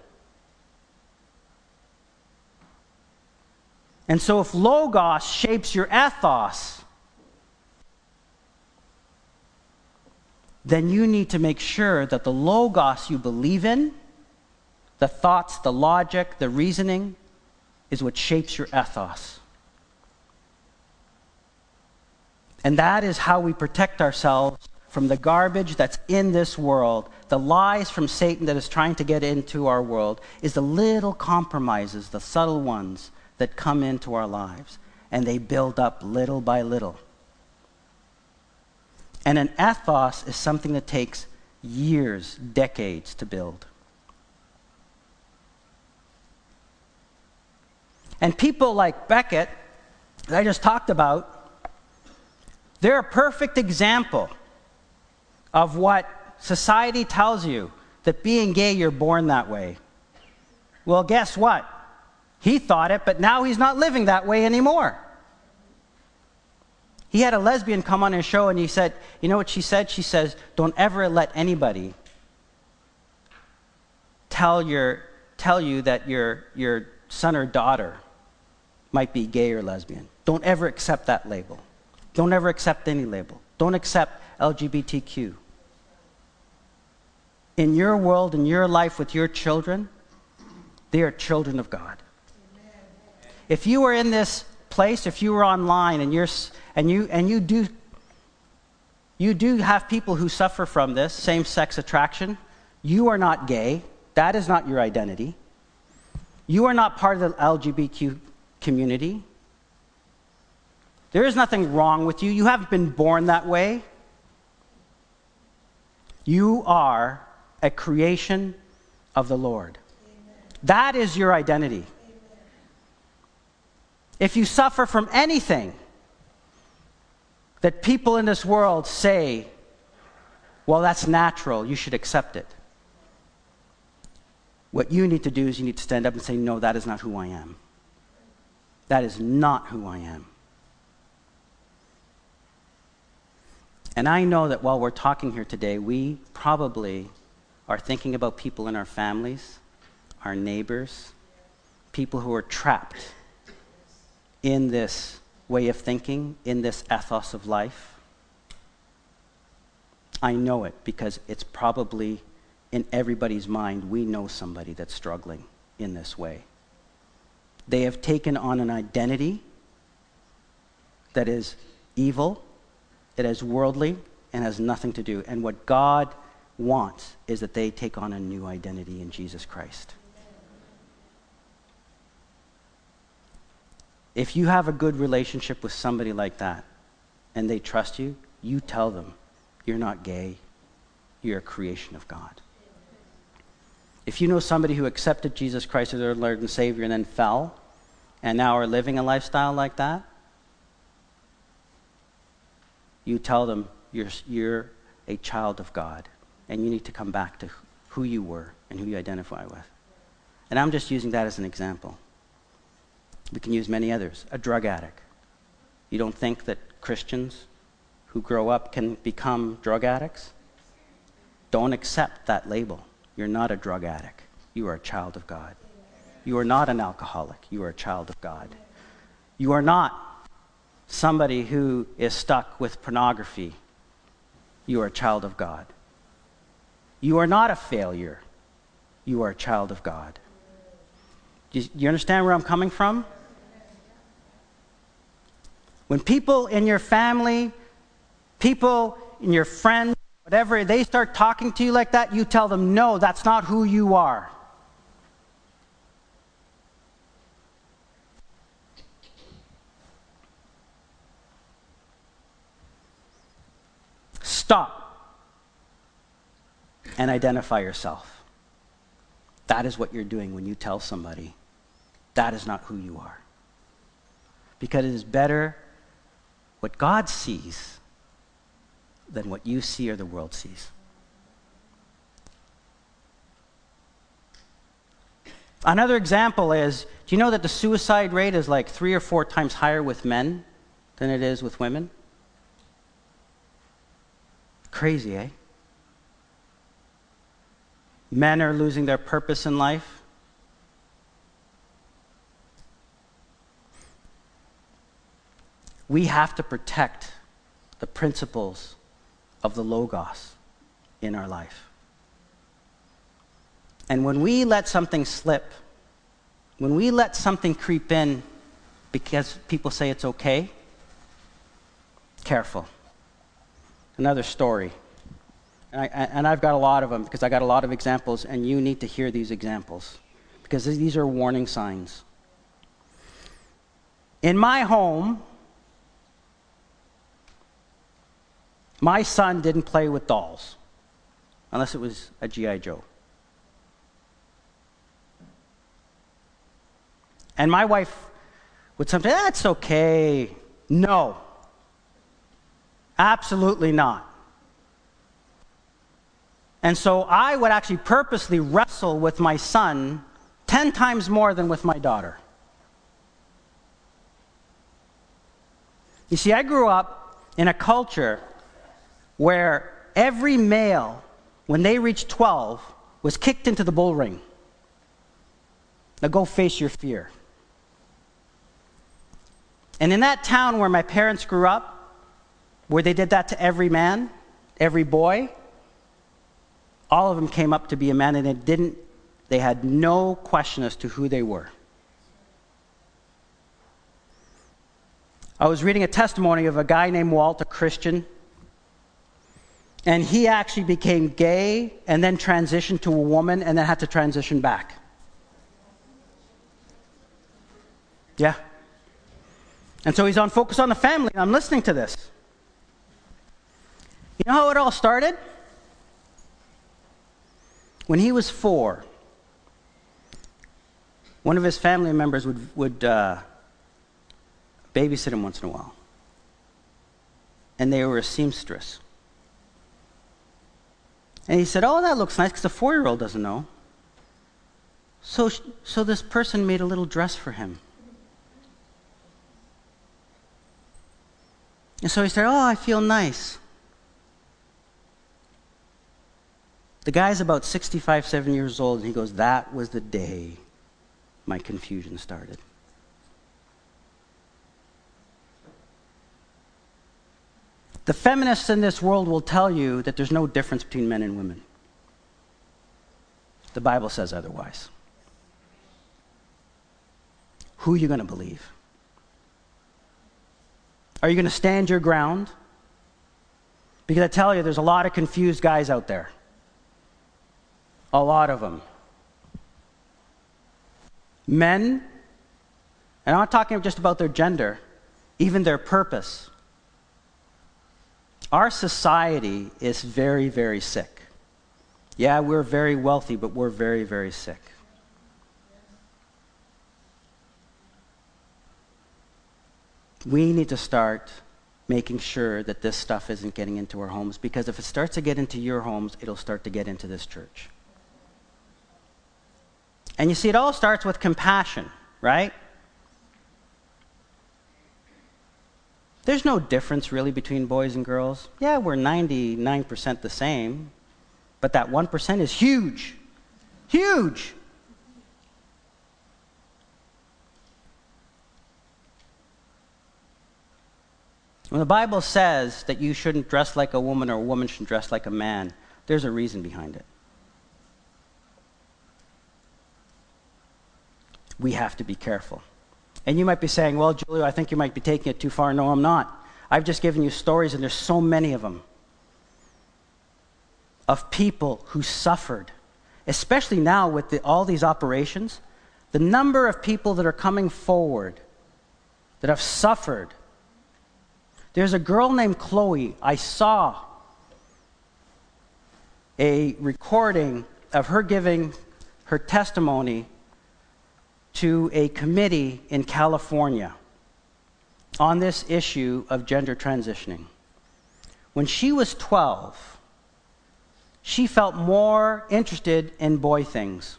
And so, if Logos shapes your ethos, then you need to make sure that the Logos you believe in, the thoughts, the logic, the reasoning, is what shapes your ethos. And that is how we protect ourselves from the garbage that's in this world, the lies from Satan that is trying to get into our world, is the little compromises, the subtle ones that come into our lives. And they build up little by little. And an ethos is something that takes years, decades to build. And people like Becket, that I just talked about, they're a perfect example of what society tells you that being gay, you're born that way. Well, guess what? He thought it, but now he's not living that way anymore. He had a lesbian come on his show and he said, You know what she said? She says, Don't ever let anybody tell, your, tell you that your, your son or daughter might be gay or lesbian. Don't ever accept that label. Don't ever accept any label. Don't accept LGBTQ in your world, in your life with your children, they are children of God. If you are in this place, if you are online and you're and you and you do you do have people who suffer from this same-sex attraction, you are not gay. That is not your identity. You are not part of the LGBTQ community. There is nothing wrong with you. You haven't been born that way. You are a creation of the Lord. Amen. That is your identity. Amen. If you suffer from anything that people in this world say, well, that's natural, you should accept it. What you need to do is you need to stand up and say, no, that is not who I am. That is not who I am. And I know that while we're talking here today, we probably are thinking about people in our families, our neighbors, people who are trapped in this way of thinking, in this ethos of life. I know it because it's probably in everybody's mind. We know somebody that's struggling in this way. They have taken on an identity that is evil, it is worldly, and has nothing to do. And what God wants is that they take on a new identity in Jesus Christ. If you have a good relationship with somebody like that and they trust you, you tell them you're not gay, you're a creation of God. If you know somebody who accepted Jesus Christ as their Lord and Savior and then fell and now are living a lifestyle like that, you tell them you're, you're a child of God and you need to come back to who you were and who you identify with. And I'm just using that as an example. We can use many others. A drug addict. You don't think that Christians who grow up can become drug addicts? Don't accept that label. You're not a drug addict. You are a child of God. You are not an alcoholic. You are a child of God. You are not somebody who is stuck with pornography. You are a child of God. You are not a failure. You are a child of God. Do you, understand where I'm coming from? When people in your family, people in your friends, whatever, they start talking to you like that, you tell them, no, that's not who you are. Stop and identify yourself. That is what you're doing when you tell somebody that is not who you are. Because it is better what God sees than what you see or the world sees. Another example is do you know that the suicide rate is like three or four times higher with men than it is with women? Crazy, eh? Men are losing their purpose in life. we have to protect the principles of the Logos in our life. And when we let something slip, when we let something creep in because people say it's okay, careful. Another story. And, I, I've got a lot of them because I got a lot of examples, and you need to hear these examples because these are warning signs. In my home, My son didn't play with dolls unless it was a G.I. Joe. And my wife would sometimes, eh, that's okay. No. Absolutely not. And so I would actually purposely wrestle with my son 10 times more than with my daughter. You see, I grew up in a culture where every male, when they reached 12, was kicked into the bull ring. Now go face your fear. And in that town where my parents grew up, where they did that to every man, every boy, all of them came up to be a man and it didn't, they had no question as to who they were. I was reading a testimony of a guy named Walt, a Christian, and he actually became gay and then transitioned to a woman and then had to transition back. Yeah. And so he's on Focus on the Family, I'm listening to this. You know how it all started? When he was four, one of his family members would, would uh, babysit him once in a while. And they were a seamstress. And he said, Oh, that looks nice because the four year old doesn't know. So, so this person made a little dress for him. And so he said, Oh, I feel nice. The guy's about 65, 7 years old, and he goes, That was the day my confusion started. The feminists in this world will tell you that there's no difference between men and women. The Bible says otherwise. Who are you going to believe? Are you going to stand your ground? Because I tell you, there's a lot of confused guys out there. A lot of them. Men, and I'm not talking just about their gender, even their purpose. Our society is very, very sick. Yeah, we're very wealthy, but we're very, very sick. We need to start making sure that this stuff isn't getting into our homes because if it starts to get into your homes, it'll start to get into this church. And you see, it all starts with compassion, right? There's no difference really between boys and girls. Yeah, we're 99% the same, but that 1% is huge. Huge. When the Bible says that you shouldn't dress like a woman or a woman shouldn't dress like a man, there's a reason behind it. We have to be careful. And you might be saying, well, Julio, I think you might be taking it too far. No, I'm not. I've just given you stories, and there's so many of them, of people who suffered, especially now with the, all these operations. The number of people that are coming forward that have suffered. There's a girl named Chloe. I saw a recording of her giving her testimony to a committee in California on this issue of gender transitioning. When she was 12, she felt more interested in boy things.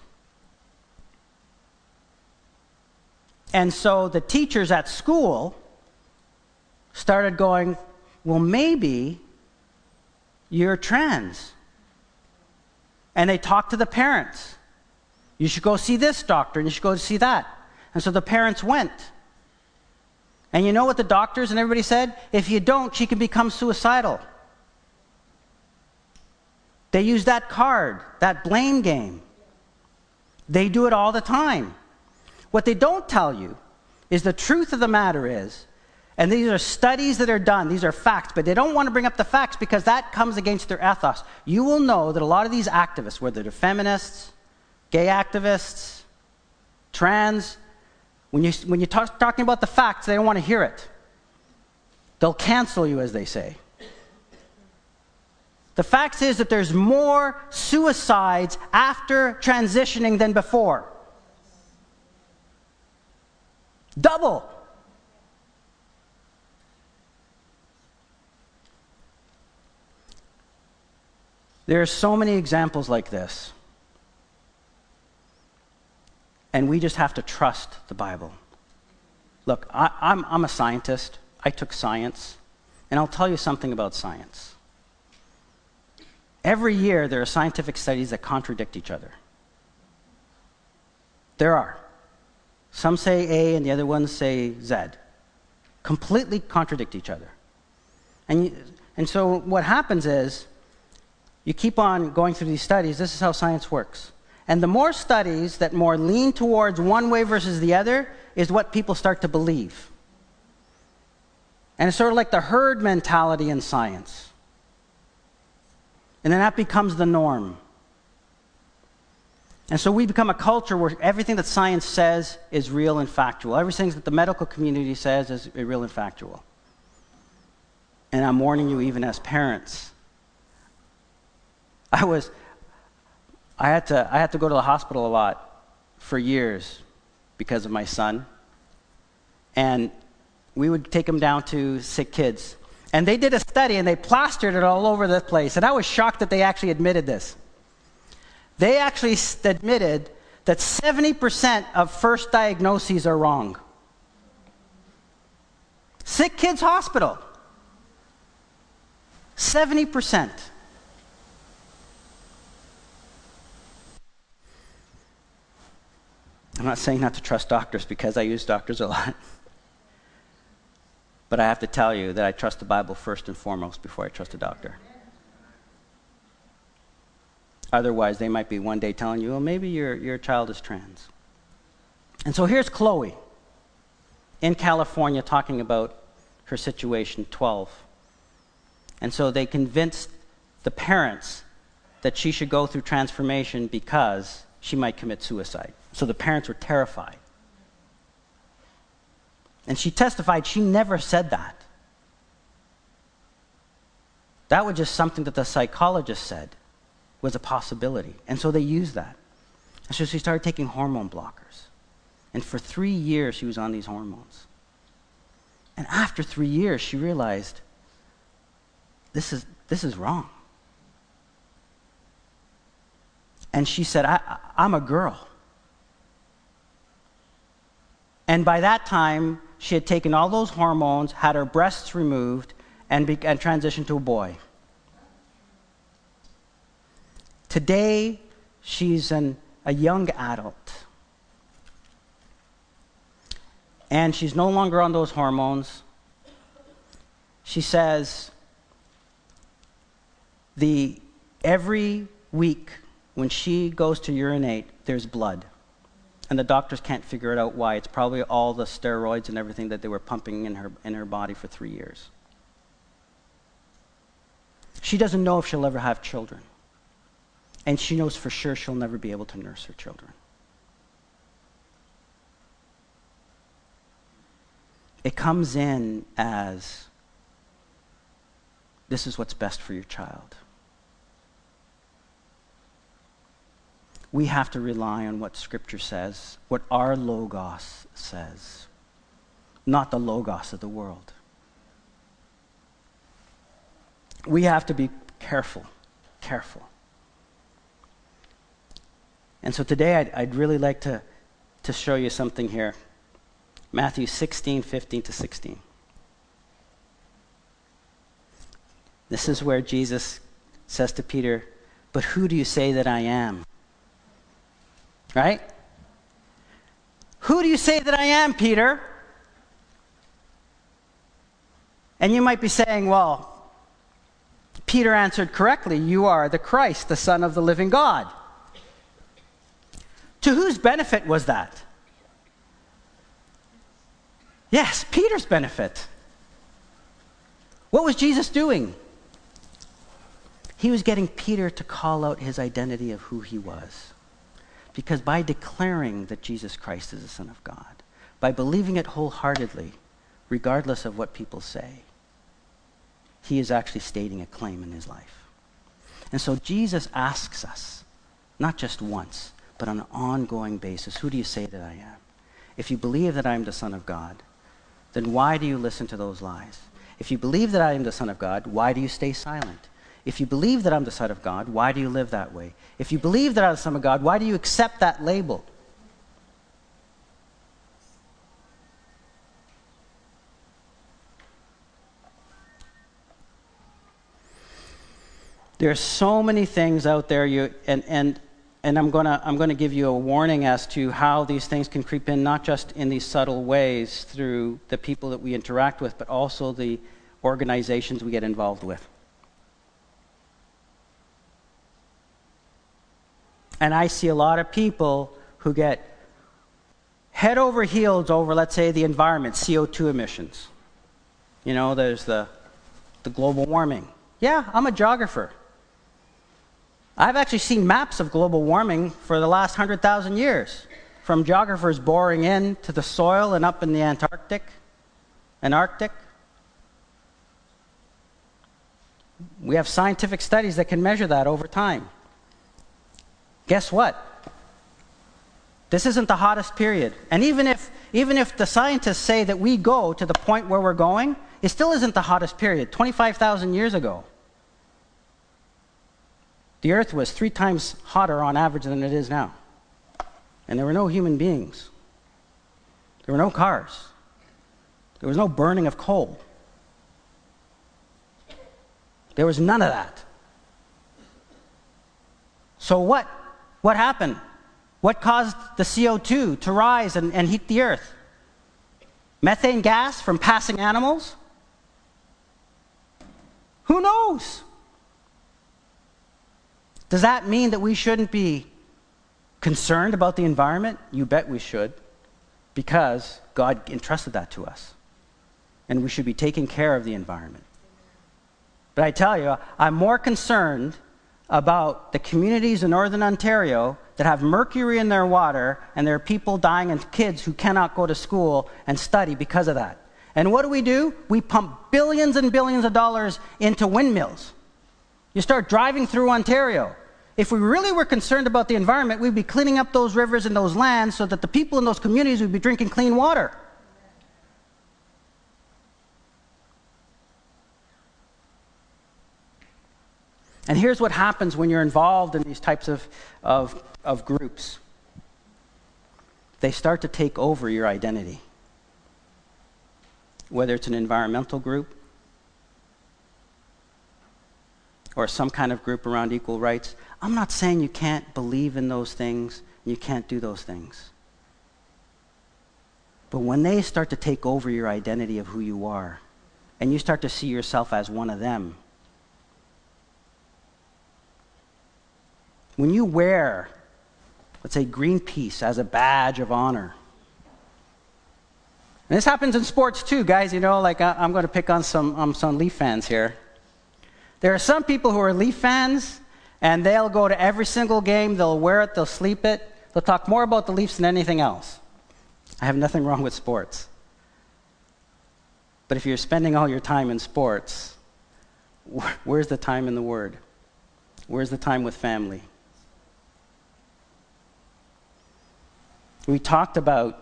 And so the teachers at school started going, Well, maybe you're trans. And they talked to the parents. You should go see this doctor and you should go see that. And so the parents went. And you know what the doctors and everybody said? If you don't, she can become suicidal. They use that card, that blame game. They do it all the time. What they don't tell you is the truth of the matter is, and these are studies that are done, these are facts, but they don't want to bring up the facts because that comes against their ethos. You will know that a lot of these activists, whether they're feminists, gay activists, trans, when, you, when you're talk, talking about the facts, they don't want to hear it. They'll cancel you, as they say. The fact is that there's more suicides after transitioning than before. Double. There are so many examples like this. And we just have to trust the Bible. Look, I, am I'm, I'm a scientist. I took science. And I'll tell you something about science. Every year, there are scientific studies that contradict each other. There are. Some say A and the other ones say Z. Completely contradict each other. And, you, and so what happens is you keep on going through these studies. This is how science works. And the more studies that more lean towards one way versus the other is what people start to believe. And it's sort of like the herd mentality in science. And then that becomes the norm. And so we become a culture where everything that science says is real and factual. Everything that the medical community says is real and factual. And I'm warning you, even as parents. I was, I had to, I had to go to the hospital a lot for years because of my son. And we would take him down to sick kids. And they did a study and they plastered it all over the place. And I was shocked that they actually admitted this. They actually admitted that 70% of first diagnoses are wrong. Sick Kids Hospital. 70%. I'm not saying not to trust doctors because I use doctors a lot. But I have to tell you that I trust the Bible first and foremost before I trust a doctor. Otherwise, they might be one day telling you, well, maybe your, your child is trans. And so here's Chloe in California talking about her situation, 12. And so they convinced the parents that she should go through transformation because she might commit suicide. So the parents were terrified. And she testified she never said that. That was just something that the psychologist said was a possibility. And so they used that. And so she started taking hormone blockers. And for three years, she was on these hormones. And after three years, she realized this is, this is wrong. And she said, I, I'm a girl. And by that time, she had taken all those hormones, had her breasts removed, and, be, and transitioned to a boy. Today, she's an, a young adult. And she's no longer on those hormones. She says, the, every week when she goes to urinate, there's blood. And the doctors can't figure it out why. It's probably all the steroids and everything that they were pumping in her, in her body for three years. She doesn't know if she'll ever have children. And she knows for sure she'll never be able to nurse her children. It comes in as this is what's best for your child. We have to rely on what Scripture says, what our Logos says, not the Logos of the world. We have to be careful, careful. And so today I'd, I'd really like to, to show you something here Matthew 16, 15 to 16. This is where Jesus says to Peter, But who do you say that I am? Right? Who do you say that I am, Peter? And you might be saying, well, Peter answered correctly, You are the Christ, the Son of the living God. To whose benefit was that? Yes, Peter's benefit. What was Jesus doing? He was getting Peter to call out his identity of who he was. Because by declaring that Jesus Christ is the Son of God, by believing it wholeheartedly, regardless of what people say, he is actually stating a claim in his life. And so Jesus asks us, not just once, but on an ongoing basis, who do you say that I am? If you believe that I am the Son of God, then why do you listen to those lies? If you believe that I am the Son of God, why do you stay silent? If you believe that I'm the Son of God, why do you live that way? If you believe that I'm the Son of God, why do you accept that label? There are so many things out there, you, and, and, and I'm going to I'm gonna give you a warning as to how these things can creep in, not just in these subtle ways through the people that we interact with, but also the organizations we get involved with. And I see a lot of people who get head over heels over, let's say, the environment, CO2 emissions. You know, there's the, the global warming. Yeah, I'm a geographer. I've actually seen maps of global warming for the last 100,000 years, from geographers boring in to the soil and up in the Antarctic and Arctic. We have scientific studies that can measure that over time. Guess what? This isn't the hottest period. And even if, even if the scientists say that we go to the point where we're going, it still isn't the hottest period. 25,000 years ago, the earth was three times hotter on average than it is now. And there were no human beings, there were no cars, there was no burning of coal. There was none of that. So, what what happened? What caused the CO2 to rise and, and heat the earth? Methane gas from passing animals? Who knows? Does that mean that we shouldn't be concerned about the environment? You bet we should, because God entrusted that to us. And we should be taking care of the environment. But I tell you, I'm more concerned about the communities in Northern Ontario that have mercury in their water and there are people dying and kids who cannot go to school and study because of that. And what do we do? We pump billions and billions of dollars into windmills. You start driving through Ontario. If we really were concerned about the environment, we'd be cleaning up those rivers and those lands so that the people in those communities would be drinking clean water. And here's what happens when you're involved in these types of, of, of groups they start to take over your identity. Whether it's an environmental group, or some kind of group around equal rights. I'm not saying you can't believe in those things, and you can't do those things. But when they start to take over your identity of who you are, and you start to see yourself as one of them, when you wear, let's say, Greenpeace as a badge of honor, and this happens in sports too, guys. You know, like I, am going to pick on some, um, some Leaf fans here. There are some people who are Leaf fans, and they'll go to every single game, they'll wear it, they'll sleep it, they'll talk more about the Leafs than anything else. I have nothing wrong with sports. But if you're spending all your time in sports, where's the time in the Word? Where's the time with family? We talked about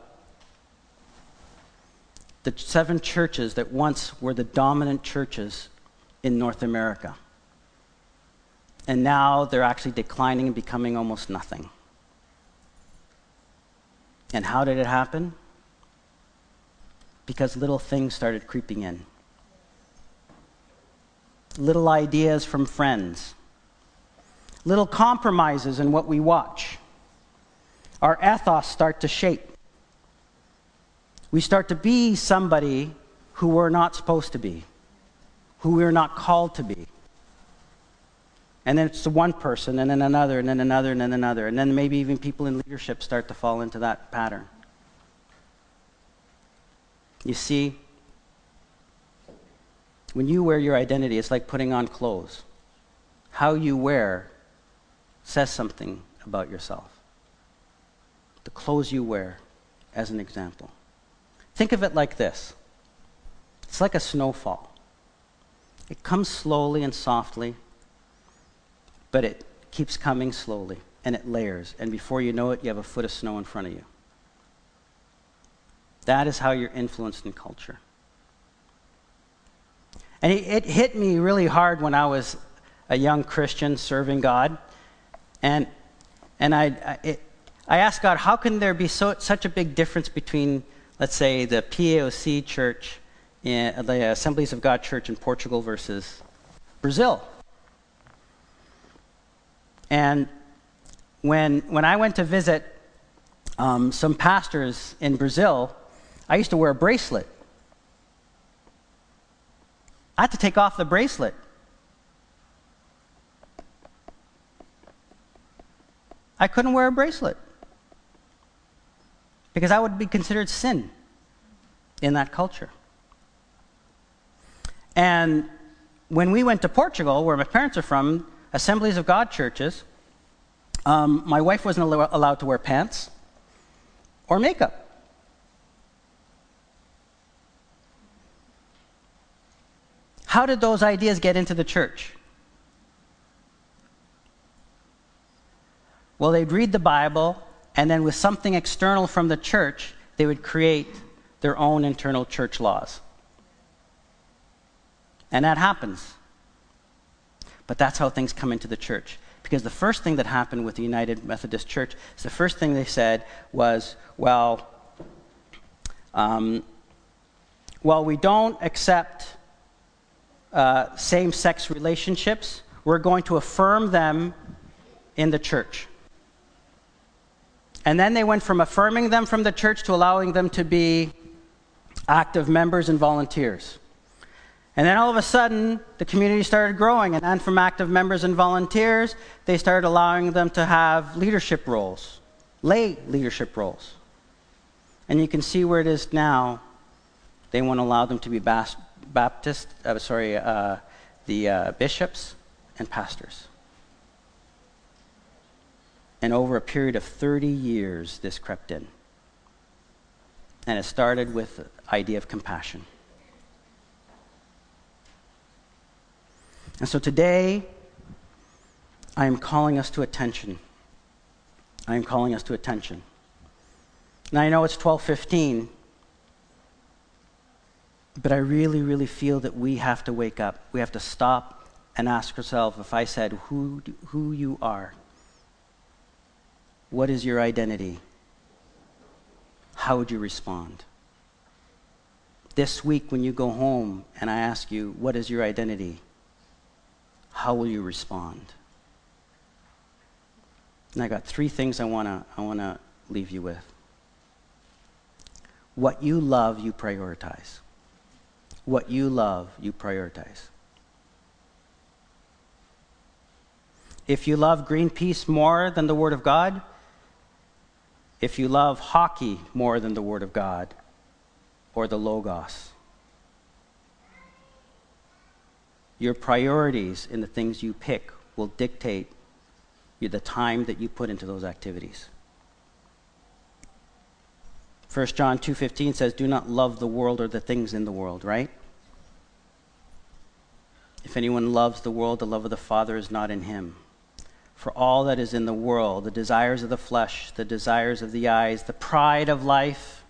the seven churches that once were the dominant churches in North America. And now they're actually declining and becoming almost nothing. And how did it happen? Because little things started creeping in. Little ideas from friends, little compromises in what we watch. Our ethos start to shape. We start to be somebody who we're not supposed to be who we're not called to be. And then it's the one person, and then another, and then another, and then another. And then maybe even people in leadership start to fall into that pattern. You see, when you wear your identity, it's like putting on clothes. How you wear says something about yourself. The clothes you wear, as an example. Think of it like this it's like a snowfall. It comes slowly and softly, but it keeps coming slowly and it layers. And before you know it, you have a foot of snow in front of you. That is how you're influenced in culture. And it, it hit me really hard when I was a young Christian serving God. And, and I, I, it, I asked God, how can there be so, such a big difference between, let's say, the PAOC church in the Assemblies of God Church in Portugal versus Brazil. And when, when I went to visit um, some pastors in Brazil, I used to wear a bracelet. I had to take off the bracelet. I couldn't wear a bracelet because that would be considered sin in that culture. And when we went to Portugal, where my parents are from, Assemblies of God churches, um, my wife wasn't al- allowed to wear pants or makeup. How did those ideas get into the church? Well, they'd read the Bible, and then with something external from the church, they would create their own internal church laws. And that happens. But that's how things come into the church. Because the first thing that happened with the United Methodist Church is the first thing they said was, well, um, well, we don't accept uh, same sex relationships, we're going to affirm them in the church. And then they went from affirming them from the church to allowing them to be active members and volunteers. And then all of a sudden, the community started growing, and then from active members and volunteers, they started allowing them to have leadership roles, lay leadership roles. And you can see where it is now. They want to allow them to be Baptist, uh, sorry, uh, the uh, bishops and pastors. And over a period of 30 years, this crept in. And it started with the idea of compassion. And so today, I am calling us to attention. I am calling us to attention. Now I know it's 12:15, but I really really feel that we have to wake up. We have to stop and ask ourselves if I said who who you are, what is your identity? How would you respond? This week when you go home and I ask you what is your identity? how will you respond? And I got three things I want to I wanna leave you with. What you love, you prioritize. What you love, you prioritize. If you love Greenpeace more than the Word of God, if you love hockey more than the Word of God or the Logos, Your priorities in the things you pick will dictate the time that you put into those activities. 1 John 2:15 says do not love the world or the things in the world, right? If anyone loves the world, the love of the Father is not in him. For all that is in the world, the desires of the flesh, the desires of the eyes, the pride of life,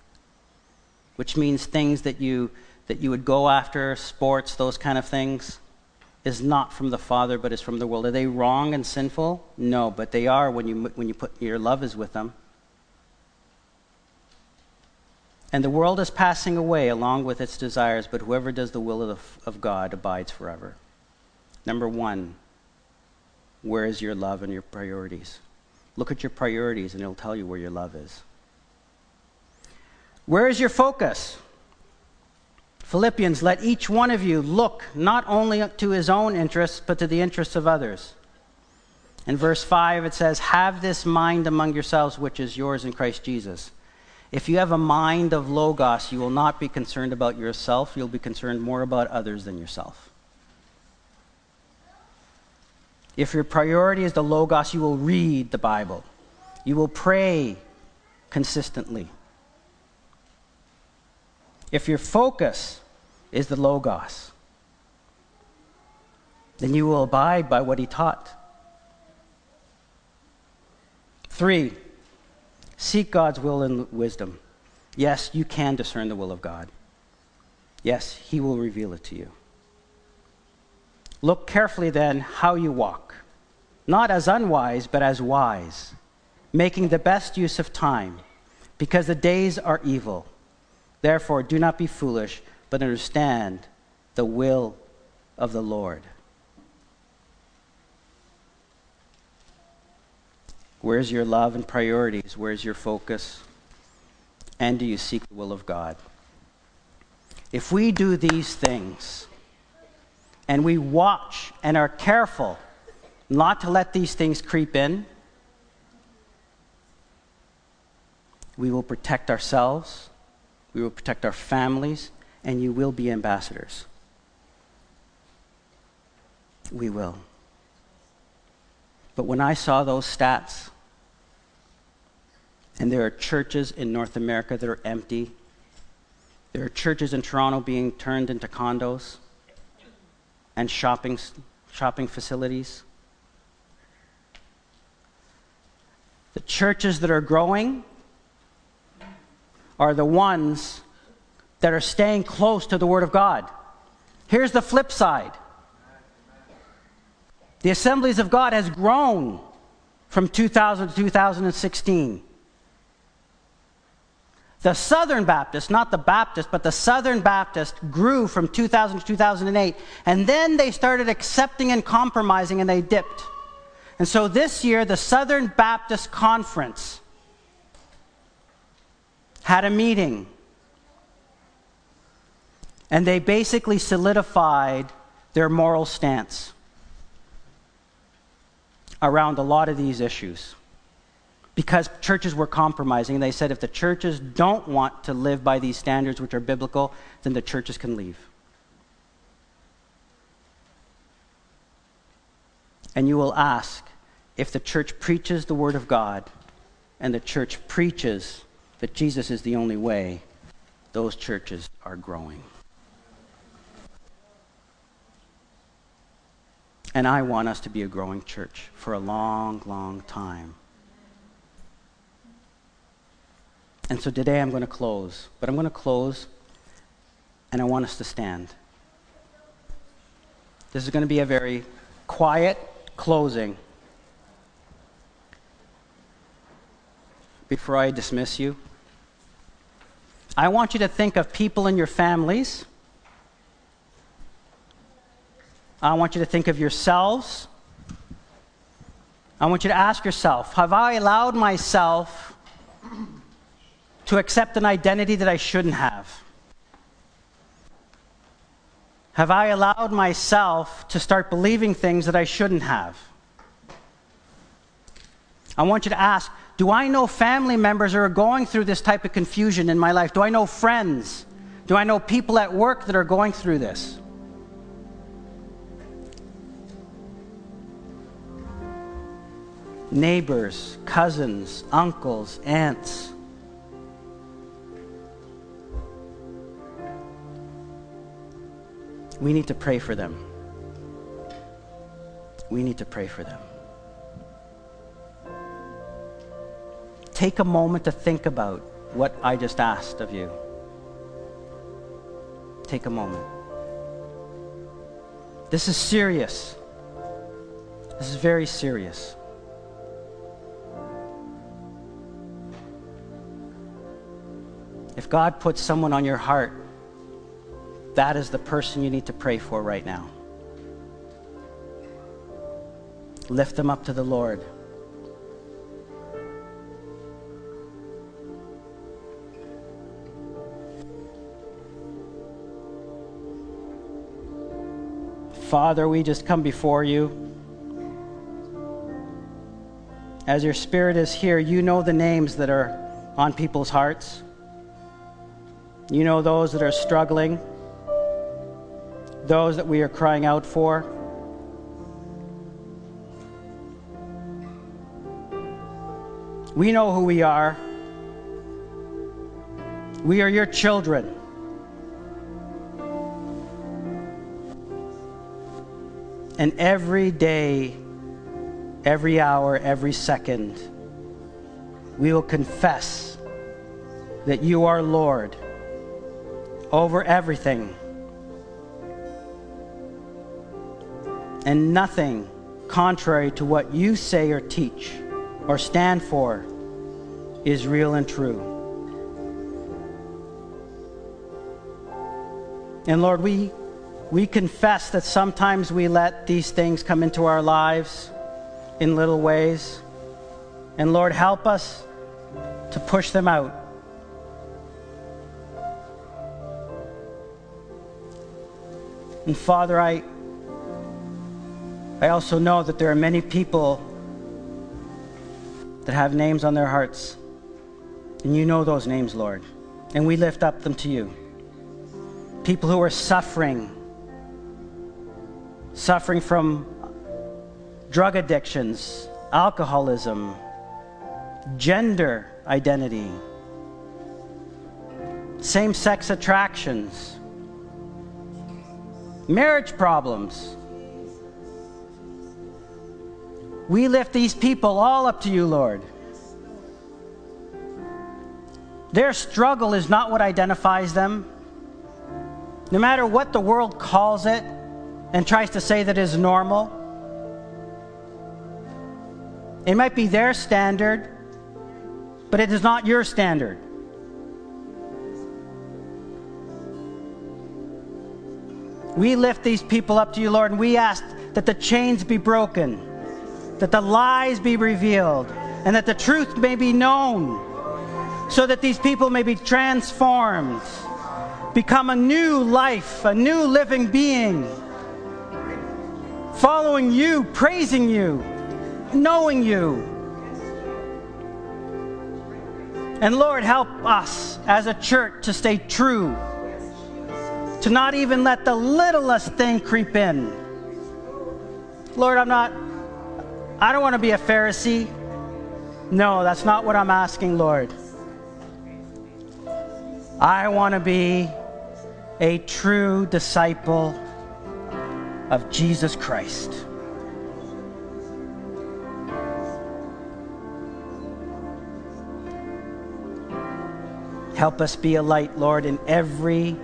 which means things that you that you would go after, sports, those kind of things, is not from the Father, but is from the world. Are they wrong and sinful? No, but they are when you, when you put your love is with them. And the world is passing away along with its desires, but whoever does the will of, the, of God abides forever. Number one, where is your love and your priorities? Look at your priorities, and it'll tell you where your love is. Where is your focus? Philippians, let each one of you look not only to his own interests, but to the interests of others. In verse 5, it says, Have this mind among yourselves, which is yours in Christ Jesus. If you have a mind of Logos, you will not be concerned about yourself, you'll be concerned more about others than yourself. If your priority is the Logos, you will read the Bible, you will pray consistently. If your focus is the Logos. Then you will abide by what he taught. Three, seek God's will and wisdom. Yes, you can discern the will of God. Yes, he will reveal it to you. Look carefully then how you walk, not as unwise, but as wise, making the best use of time, because the days are evil. Therefore, do not be foolish but understand the will of the Lord. Where's your love and priorities? Where's your focus? And do you seek the will of God? If we do these things and we watch and are careful not to let these things creep in, we will protect ourselves, we will protect our families, and you will be ambassadors. We will. But when I saw those stats, and there are churches in North America that are empty, there are churches in Toronto being turned into condos and shopping, shopping facilities. The churches that are growing are the ones that are staying close to the Word of God. Here's the flip side the Assemblies of God has grown from 2000 to 2016. The Southern Baptist, not the Baptist, but the Southern Baptist grew from 2000 to 2008. And then they started accepting and compromising and they dipped. And so this year, the Southern Baptist Conference had a meeting. And they basically solidified their moral stance around a lot of these issues because churches were compromising. They said if the churches don't want to live by these standards, which are biblical, then the churches can leave. And you will ask if the church preaches the Word of God and the church preaches that Jesus is the only way, those churches are growing. And I want us to be a growing church for a long, long time. And so today I'm going to close, but I'm going to close and I want us to stand. This is going to be a very quiet closing. Before I dismiss you, I want you to think of people in your families. I want you to think of yourselves. I want you to ask yourself Have I allowed myself to accept an identity that I shouldn't have? Have I allowed myself to start believing things that I shouldn't have? I want you to ask Do I know family members who are going through this type of confusion in my life? Do I know friends? Do I know people at work that are going through this? Neighbors, cousins, uncles, aunts. We need to pray for them. We need to pray for them. Take a moment to think about what I just asked of you. Take a moment. This is serious. This is very serious. If God puts someone on your heart that is the person you need to pray for right now. Lift them up to the Lord. Father, we just come before you. As your Spirit is here, you know the names that are on people's hearts. You know those that are struggling those that we are crying out for. We know who we are. We are your children. And every day, every hour, every second, we will confess that you are Lord over everything. And nothing contrary to what you say or teach or stand for is real and true. And Lord, we, we confess that sometimes we let these things come into our lives in little ways. And Lord, help us to push them out. And Father, I, I also know that there are many people that have names on their hearts. And you know those names, Lord. And we lift up them to you. People who are suffering, suffering from drug addictions, alcoholism, gender identity, same sex attractions, marriage problems We lift these people all up to you, Lord. Their struggle is not what identifies them. No matter what the world calls it and tries to say that is normal, it might be their standard, but it is not your standard. We lift these people up to you, Lord, and we ask that the chains be broken that the lies be revealed, and that the truth may be known, so that these people may be transformed, become a new life, a new living being, following you, praising you, knowing you. And Lord, help us as a church to stay true, to not even let the littlest thing creep in. Lord, I'm not, I don't want to be a Pharisee. No, that's not what I'm asking, Lord. I want to be a true disciple of Jesus Christ. Help us be a light, Lord, in every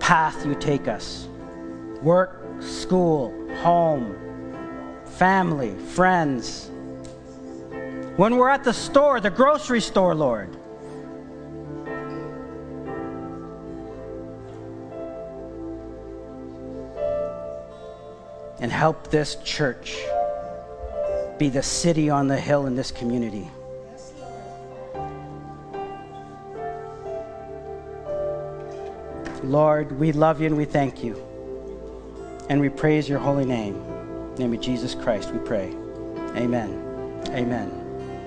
path you take us work, school, home, family, friends. When we're at the store, the grocery store, Lord. And help this church be the city on the hill in this community. Lord, we love you and we thank you. And we praise your holy name. Name of Jesus Christ, we pray. Amen. Amen.